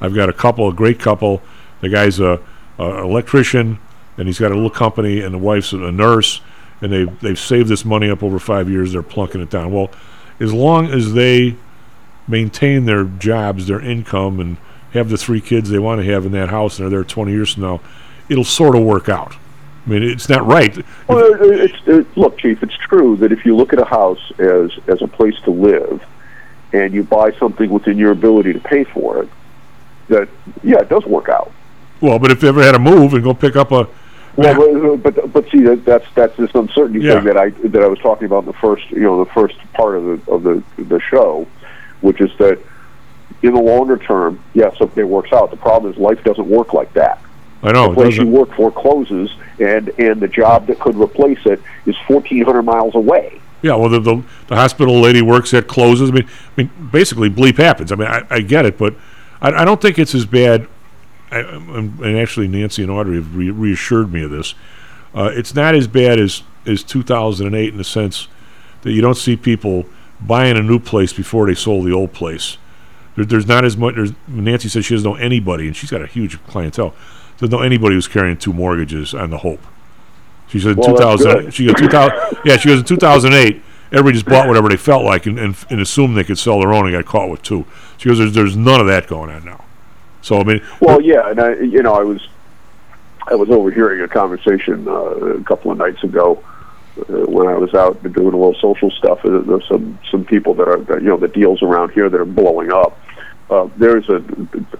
"I've got a couple, a great couple. The guy's a, a electrician, and he's got a little company, and the wife's a nurse, and they they've saved this money up over five years. They're plunking it down. Well, as long as they maintain their jobs, their income, and have the three kids they want to have in that house, and are there 20 years from now, it'll sort of work out. I mean, it's not right. Well, it's, uh, look, Chief. It's true that if you look at a house as as a place to live, and you buy something within your ability to pay for it, that yeah, it does work out. Well, but if they ever had to move and go pick up a Well, but but, but see that that's that's this uncertainty Yeah. thing that I that I was talking about in the first you know the first part of the of the the show, which is that in the longer term, yes, okay, it works out. The problem is life doesn't work like that. I know the place you work for closes, and and the job that could replace it is fourteen hundred miles away. Yeah, well, the, the the hospital lady works at closes. I mean, I mean, basically, bleep happens. I mean, I, I get it, but I, I don't think it's as bad. I, and and actually, Nancy and Audrey have re- reassured me of this. Uh, it's not as bad as as 2008 in the sense that you don't see people buying a new place before they sold the old place. There, there's not as much. There's, Nancy says she doesn't know anybody, and she's got a huge clientele. Doesn't know anybody who's carrying two mortgages on the hope. She said in Well, 2000. She goes 2000. yeah, she goes in 2008. Everybody just bought whatever they felt like and, and, and assumed they could sell their own and got caught with two. She goes, there's, there's none of that going on now. So I mean, Well, yeah, and I, you know, I was, I was overhearing a conversation uh, a couple of nights ago uh, when I was out doing a little social stuff. Uh, there's some some people that are, that, you know, the deals around here that are blowing up. Uh, there's a,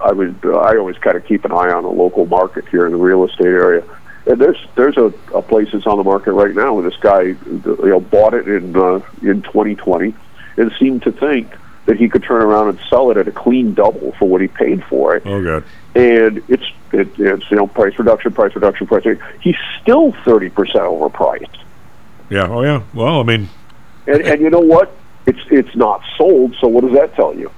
I would, I always kind of keep an eye on the local market here in the real estate area. And there's there's a, a place that's on the market right now where this guy, you know, bought it in uh, in 2020 and seemed to think that he could turn around and sell it at a clean double for what he paid for it oh god, and it's it, it's you know price reduction, price reduction, price. Reduction. He's still thirty percent overpriced, yeah, oh yeah. Well, I mean, and and you know what? It's it's not sold. So what does that tell you?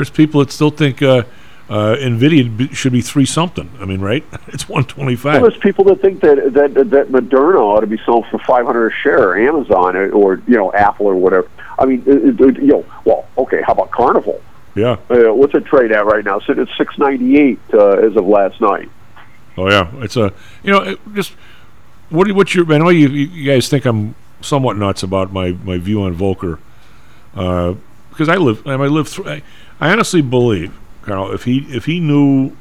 There's people that still think uh, uh, Nvidia should be three something. I mean, right? *laughs* It's 125. Well, there's people that think that that that Moderna ought to be sold for five hundred a share, or Amazon, or, or you know Apple or whatever. I mean, you know, well, okay, how about Carnival? Yeah. Uh, what's it trade at right now? Sitting at six ninety eight uh, as of last night. Oh yeah, it's a you know it just what do you, what's your I know you you guys think I'm somewhat nuts about my my view on Volcker uh, because I live I live through I, I honestly believe Karl if he if he knew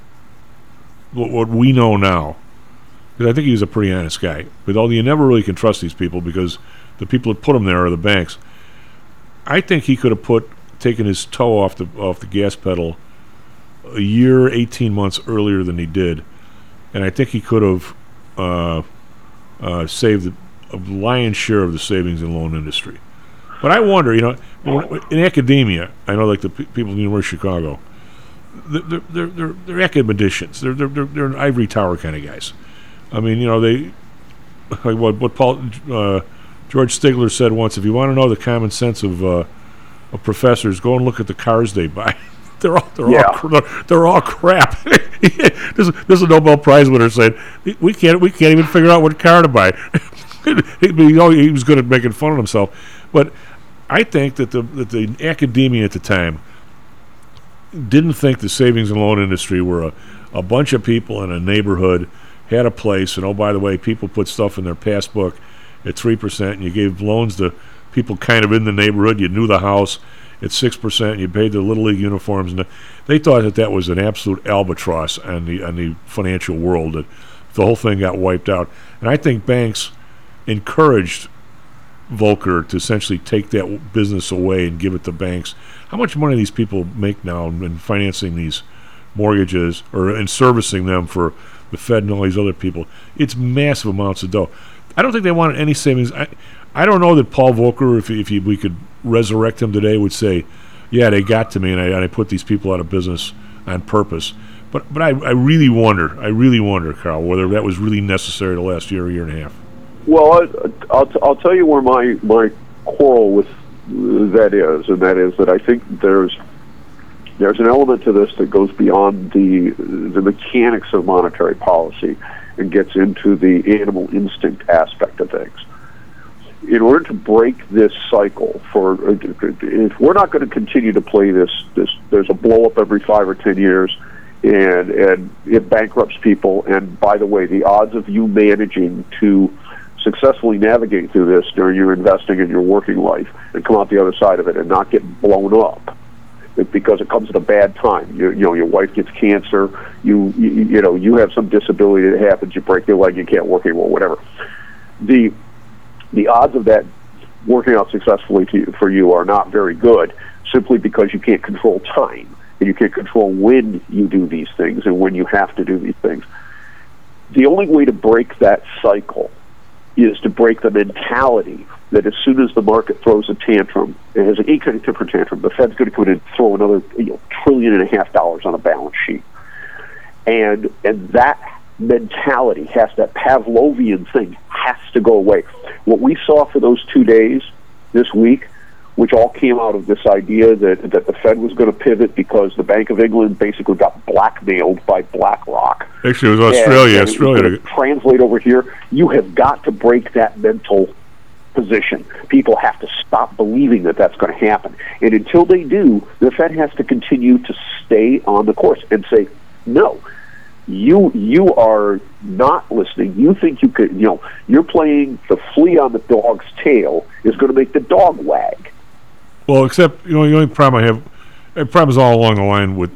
what, what we know now because I think he's a pretty honest guy but although you never really can trust these people because the people that put him there are the banks I think he could have put taken his toe off the off the gas pedal a year 18 months earlier than he did and I think he could have uh, uh, saved a lion's share of the savings and loan industry. But I wonder, you know, in academia, I know like the pe- people in the University of Chicago, they're they're they're, they're academicians. They're, they're they're they're ivory tower kind of guys. I mean, you know, they *laughs* like what what Paul uh, George Stigler said once. If you want to know the common sense of uh, of professors, go and look at the cars they buy. *laughs* they're all they're Yeah. all cr- they're all crap. *laughs* This there's a Nobel Prize winner said we can't we can't even figure out what car to buy. he, he was good at making fun of himself, but I think that the that the academia at the time didn't think the savings and loan industry were a, a bunch of people in a neighborhood had a place, and oh by the way, people put stuff in their passbook at three percent, and you gave loans to people kind of in the neighborhood. You knew the house at six percent. You paid their little league uniforms, and they thought that that was an absolute albatross on the on the financial world. That the whole thing got wiped out, and I think banks encouraged Volcker to essentially take that business away and give it to banks. How much money these people make now in financing these mortgages or in servicing them for the Fed and all these other people? It's massive amounts of dough. I don't think they wanted any savings. I, I don't know that Paul Volcker, if, if he, we could resurrect him today, would say, "Yeah, they got to me, and I, and I put these people out of business on purpose." But but I, I really wonder, I really wonder, Karl, whether that was really necessary the last year, year and a half. Well, I, I'll, I'll tell you where my, my quarrel with that is, and that is that I think there's there's an element to this that goes beyond the the mechanics of monetary policy and gets into the animal instinct aspect of things. In order to break this cycle, for if we're not going to continue to play this, this there's a blow up every five or ten years, and and it bankrupts people. And by the way, the odds of you managing to successfully navigate through this during your investing and your working life and come out the other side of it and not get blown up because it comes at a bad time. You, you know, your wife gets cancer. You, you you know you have some disability that happens. You break your leg. You can't work anymore. Whatever. The the odds of that working out successfully for you are not very good, simply because you can't control time and you can't control when you do these things and when you have to do these things. The only way to break that cycle is to break the mentality that as soon as the market throws a tantrum, it has any kind of temper tantrum, the Fed's going to come in and throw another you know, trillion and a half dollars on a balance sheet. And and that mentality has that Pavlovian thing has to go away. What we saw for those two days this week which all came out of this idea that, that the Fed was going to pivot because the Bank of England basically got blackmailed by BlackRock. Actually, it was Australia. And, and Australia. Translate over here. You have got to break that mental position. People have to stop believing that that's going to happen. And until they do, the Fed has to continue to stay on the course and say, no, you you are not listening. You think you could, you know, you're playing the flea on the dog's tail is going to make the dog wag. Well, except you know the only problem I have, the problem is all along the line with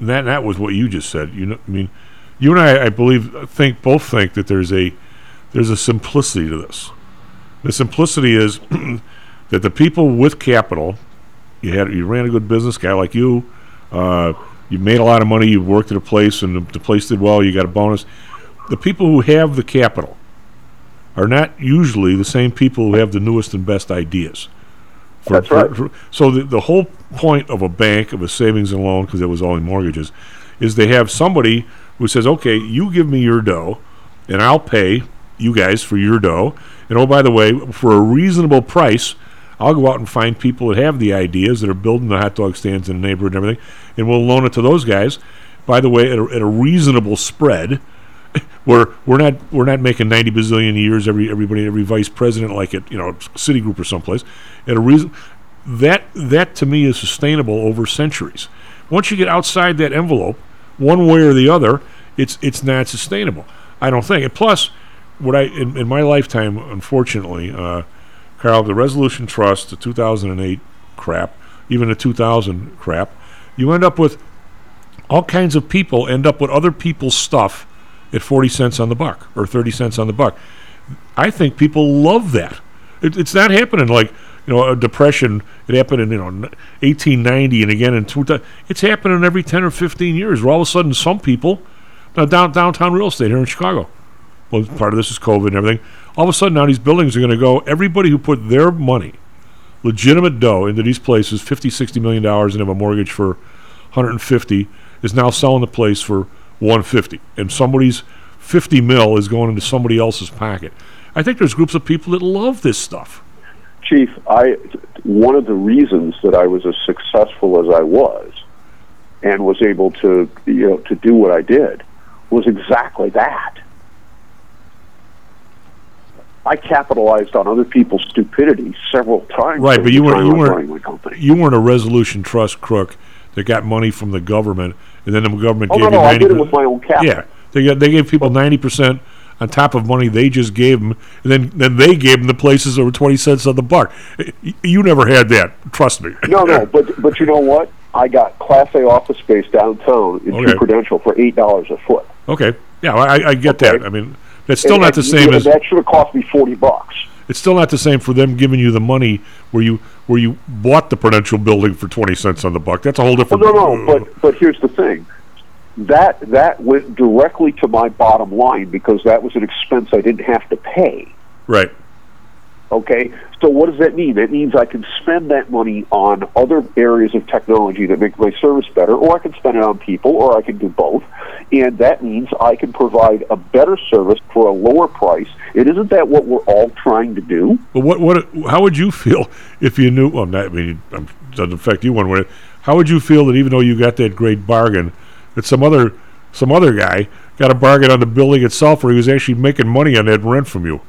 that. That was what you just said. You know, I mean, you and I, I believe, think both think that there's a there's a simplicity to this. The simplicity is *clears throat* that the people with capital, you had you ran a good business, guy like you, uh, you made a lot of money, you worked at a place, and the, the place did well, you got a bonus. The people who have the capital are not usually the same people who have the newest and best ideas. For, That's right. For, for, so the, the whole point of a bank, of a savings and loan, because it was only mortgages, is they have somebody who says, okay, you give me your dough, and I'll pay you guys for your dough. And oh, by the way, for a reasonable price, I'll go out and find people that have the ideas that are building the hot dog stands in the neighborhood and everything, and we'll loan it to those guys. By the way, at a, at a reasonable spread, *laughs* where we're not we're not making ninety bazillion years every everybody every vice president like at you know Citigroup or someplace at a reason that that to me is sustainable over centuries. Once you get outside that envelope, one way or the other, it's it's not sustainable. I don't think. And plus, what I in, in my lifetime, unfortunately, uh, Karl, the Resolution Trust, the 2008 crap, even the 2000 crap, you end up with all kinds of people end up with other people's stuff at 40 cents on the buck or 30 cents on the buck. I think people love that. It, it's not happening like you know a depression. It happened in you know 1890 and again in 2000. It's happening every 10 or 15 years. Where all of a sudden some people now down, downtown real estate here in Chicago. Well, part of this is COVID and everything. All of a sudden now these buildings are going to go. Everybody who put their money, legitimate dough, into these places, 50, 60 million dollars, and have a mortgage for 150, is now selling the place for 150, and somebody's 50 mil is going into somebody else's pocket. I think there's groups of people that love this stuff. Chief, I one of the reasons that I was as successful as I was and was able to you know to do what I did was exactly that. I capitalized on other people's stupidity several times. Right, but you weren't you weren't you weren't a resolution trust crook that got money from the government and then the government oh, gave no, you no, 90 I did it with my own capital. Yeah, They got they gave people ninety percent on top of money they just gave them, and then then they gave them the places that were twenty cents on the buck. You never had that. Trust me. No, no, *laughs* but but you know what? I got Class A office space downtown in Okay. Prudential for eight dollars a foot. Okay. Yeah, I, I get that. I mean, that's still And- not the and, same you know, as that should have cost me forty bucks. It's still not the same for them giving you the money where you where you bought the Prudential building for twenty cents on the buck. That's a whole Well, different. no, no, but uh, but here's the thing. That that went directly to my bottom line because that was an expense I didn't have to pay. right. Okay, so what does that mean? That means I can spend that money on other areas of technology that make my service better, or I can spend it on people, or I can do both. And that means I can provide a better service for a lower price. And isn't that what we're all trying to do? But what what how would you feel if you knew? Well, not, I mean, it doesn't affect you one way. How would you feel that even though you got that great bargain, that some other some other guy got a bargain on the building itself, where he was actually making money on that rent from you?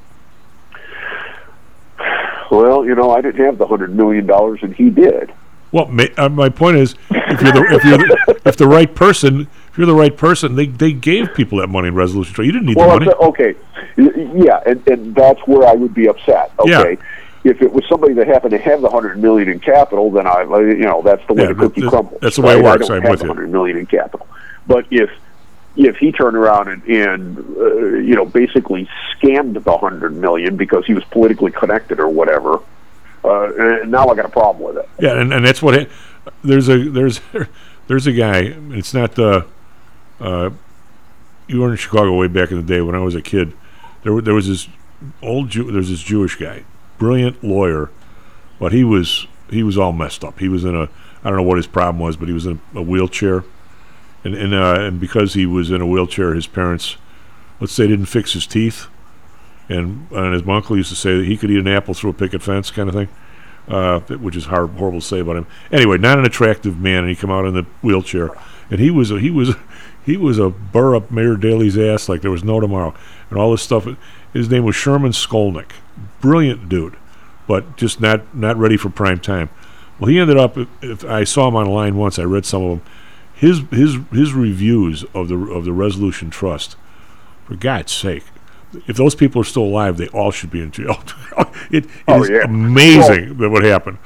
Well, you know, I didn't have the hundred million dollars, and he did. Well, ma- uh, my point is, if you're the if you're the, if the right person, if you're the right person, they they gave people that money in resolution trust. You didn't need well, the money. okay, yeah, and, and that's where I would be upset. Yeah. Okay, if it was somebody that happened to have the hundred million in capital, then I, you know, that's the way Yeah, the cookie crumbles. that's the way it works. I I'm don't with have hundred million in capital, but if if he turned around and, and uh, you know basically scammed the hundred million because he was politically connected or whatever, uh, now I got a problem with it. Yeah, and, and that's what it, there's a there's *laughs* there's a guy. It's not the uh, you were in Chicago way back in the day when I was a kid. There there was this old Jew, there's this Jewish guy, brilliant lawyer, but he was he was all messed up. He was in a I don't know what his problem was, but he was in a, wheelchair, and and uh, and because he was in a wheelchair, his parents, let's say, didn't fix his teeth, and and his uncle used to say that he could eat an apple through a picket fence, kind of thing uh, which is hard, horrible to say about him. Anyway, not an attractive man, and he come out in the wheelchair, and he was a, he was he was a burr up Mayor Daley's ass like there was no tomorrow, and all this stuff. His name was Sherman Skolnick, brilliant dude, but just not not ready for prime time. Well, he ended up. If, I saw him online once, I read some of them. His his his reviews of the of the Resolution Trust. For God's sake, if those people are still alive, they all should be in jail. *laughs* it it oh, is Oh, yeah. amazing that what happened.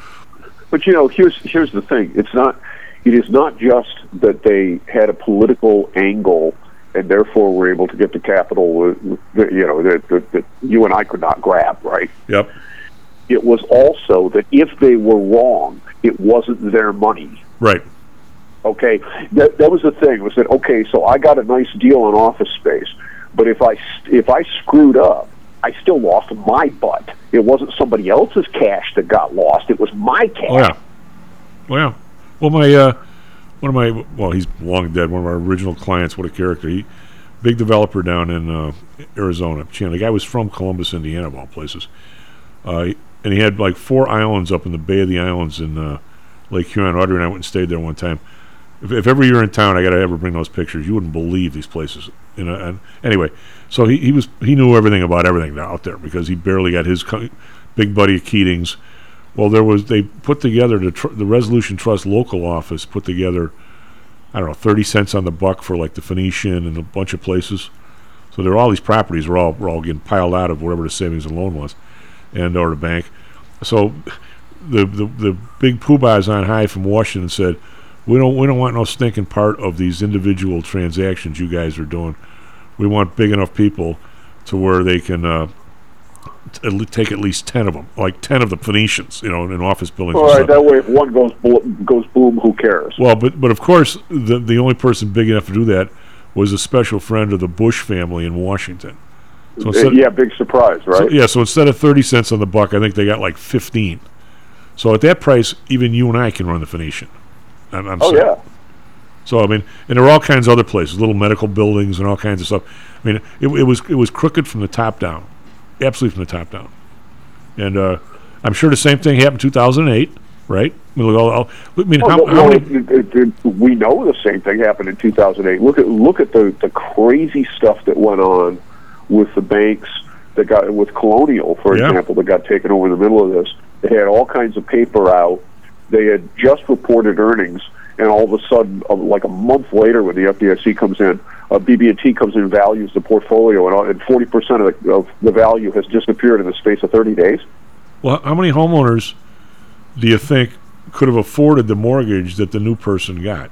But you know, here's here's the thing. It's not. It is not just that they had a political angle and therefore were able to get the capital. with You know that, that, that you and I could not grab. Right. Yep. It was also that if they were wrong, it wasn't their money. Right. Okay, that that was the thing. Was that okay? So I got a nice deal on office space, but if I if I screwed up, I still lost my butt. It wasn't somebody else's cash that got lost. It was my cash. Oh yeah. Well, yeah. Well, my uh, one of my well, he's long dead. One of our original clients. What a character! He big developer down in uh, Arizona. The guy was from Columbus, Indiana, of all places. Uh, and he had like four islands up in the Bay of the Islands in uh, Lake Huron. Audrey and I went and stayed there one time. If, if ever you're in town, I got to ever bring those pictures. You wouldn't believe these places. You know, and anyway, so he, he was he knew everything about everything out there because he barely got his co- big buddy Keatings. Well, there was they put together the tr- the Resolution Trust local office put together, I don't know, thirty cents on the buck for like the Phoenician and a bunch of places. So there were all these properties were all were all getting piled out of wherever the savings and loan was, and or the bank. So the the, the big poobahs on high from Washington said, we don't we don't want no stinking part of these individual transactions you guys are doing. We want big enough people to where they can uh, t- take at least ten of them, like ten of the Phoenicians, you know, in office buildings. All right, that way if one goes blo- goes boom, who cares? Well, but but of course, the the only person big enough to do that was a special friend of the Bush family in Washington. So Uh, instead, yeah, big surprise, right? so, yeah, so instead of thirty cents on the buck, I think they got like fifteen. So at that price, even you and I can run the Phoenician. I'm, I'm Oh, saying. yeah. So I mean, and there are all kinds of other places, little medical buildings and all kinds of stuff. I mean, it, it was it was crooked from the top down, absolutely from the top down. And uh, I'm sure the same thing happened in 2008, right? I mean, look, I'll- I'll- I mean, Oh, how, no, how no, many? it- it- it- we know the same thing happened in 2008. Look at look at the the crazy stuff that went on with the banks that got with Colonial, for Yeah. example, that got taken over in the middle of this. They had all kinds of paper out. They had just reported earnings, and all of a sudden, uh, like a month later, when the FDIC comes in, uh, BB&T comes in and values the portfolio, and, uh, and 40% of the, of the value has disappeared in the space of 30 days. Well, how many homeowners do you think could have afforded the mortgage that the new person got?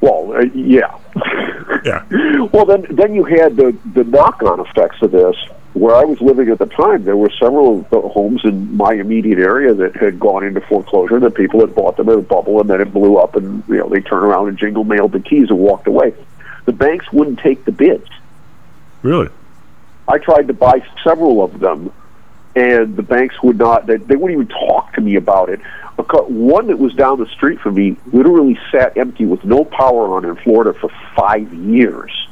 Well, uh, yeah. yeah. *laughs* Well, then, then you had the the knock-on effects of this. Where I was living at the time, there were several of the homes in my immediate area that had gone into foreclosure. That people had bought them in a bubble, and then it blew up, and you know they turned around and jingle mailed the keys and walked away. The banks wouldn't take the bids. Really? I tried to buy several of them, and the banks would not. They, they wouldn't even talk to me about it. One that was down the street from me literally sat empty with no power on in Florida for five years.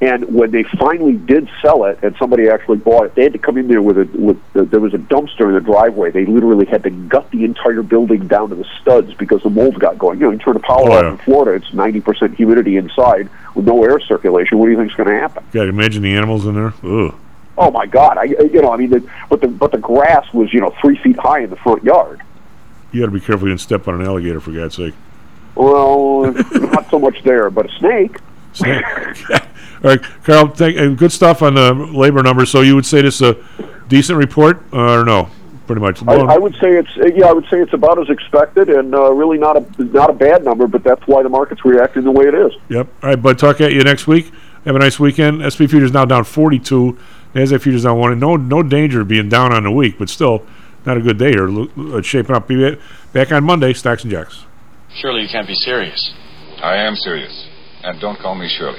And when they finally did sell it, and somebody actually bought it, they had to come in there with a with the, there was a dumpster in the driveway. They literally had to gut the entire building down to the studs because the mold got going. You know, you turn the power Oh, yeah. in Florida, it's ninety percent humidity inside with no air circulation. What do you think's going to happen? Yeah, imagine the animals in there. Ugh. Oh my God! I you know I mean, the, but the but the grass was you know three feet high in the front yard. You got to be careful you didn't step on an alligator, for God's sake. Well, *laughs* not so much there, but a snake. Snake. *laughs* All right, Karl, thank, and good stuff on the labor numbers. So you would say this is a decent report, uh, or no? Pretty much. I, I would say it's uh, yeah, I would say it's about as expected, and uh, really not a not a bad number. But that's why the market's reacting the way it is. Yep. All right, bud. Talk at you next week. Have a nice weekend. SP futures now down 42. NASDAQ futures down one. No, no danger of being down on the week, but still not a good day here. Lo- It's shaping up. Be back on Monday. Stocks and Jocks. Surely you can't be serious. I am serious. And don't call me Shirley.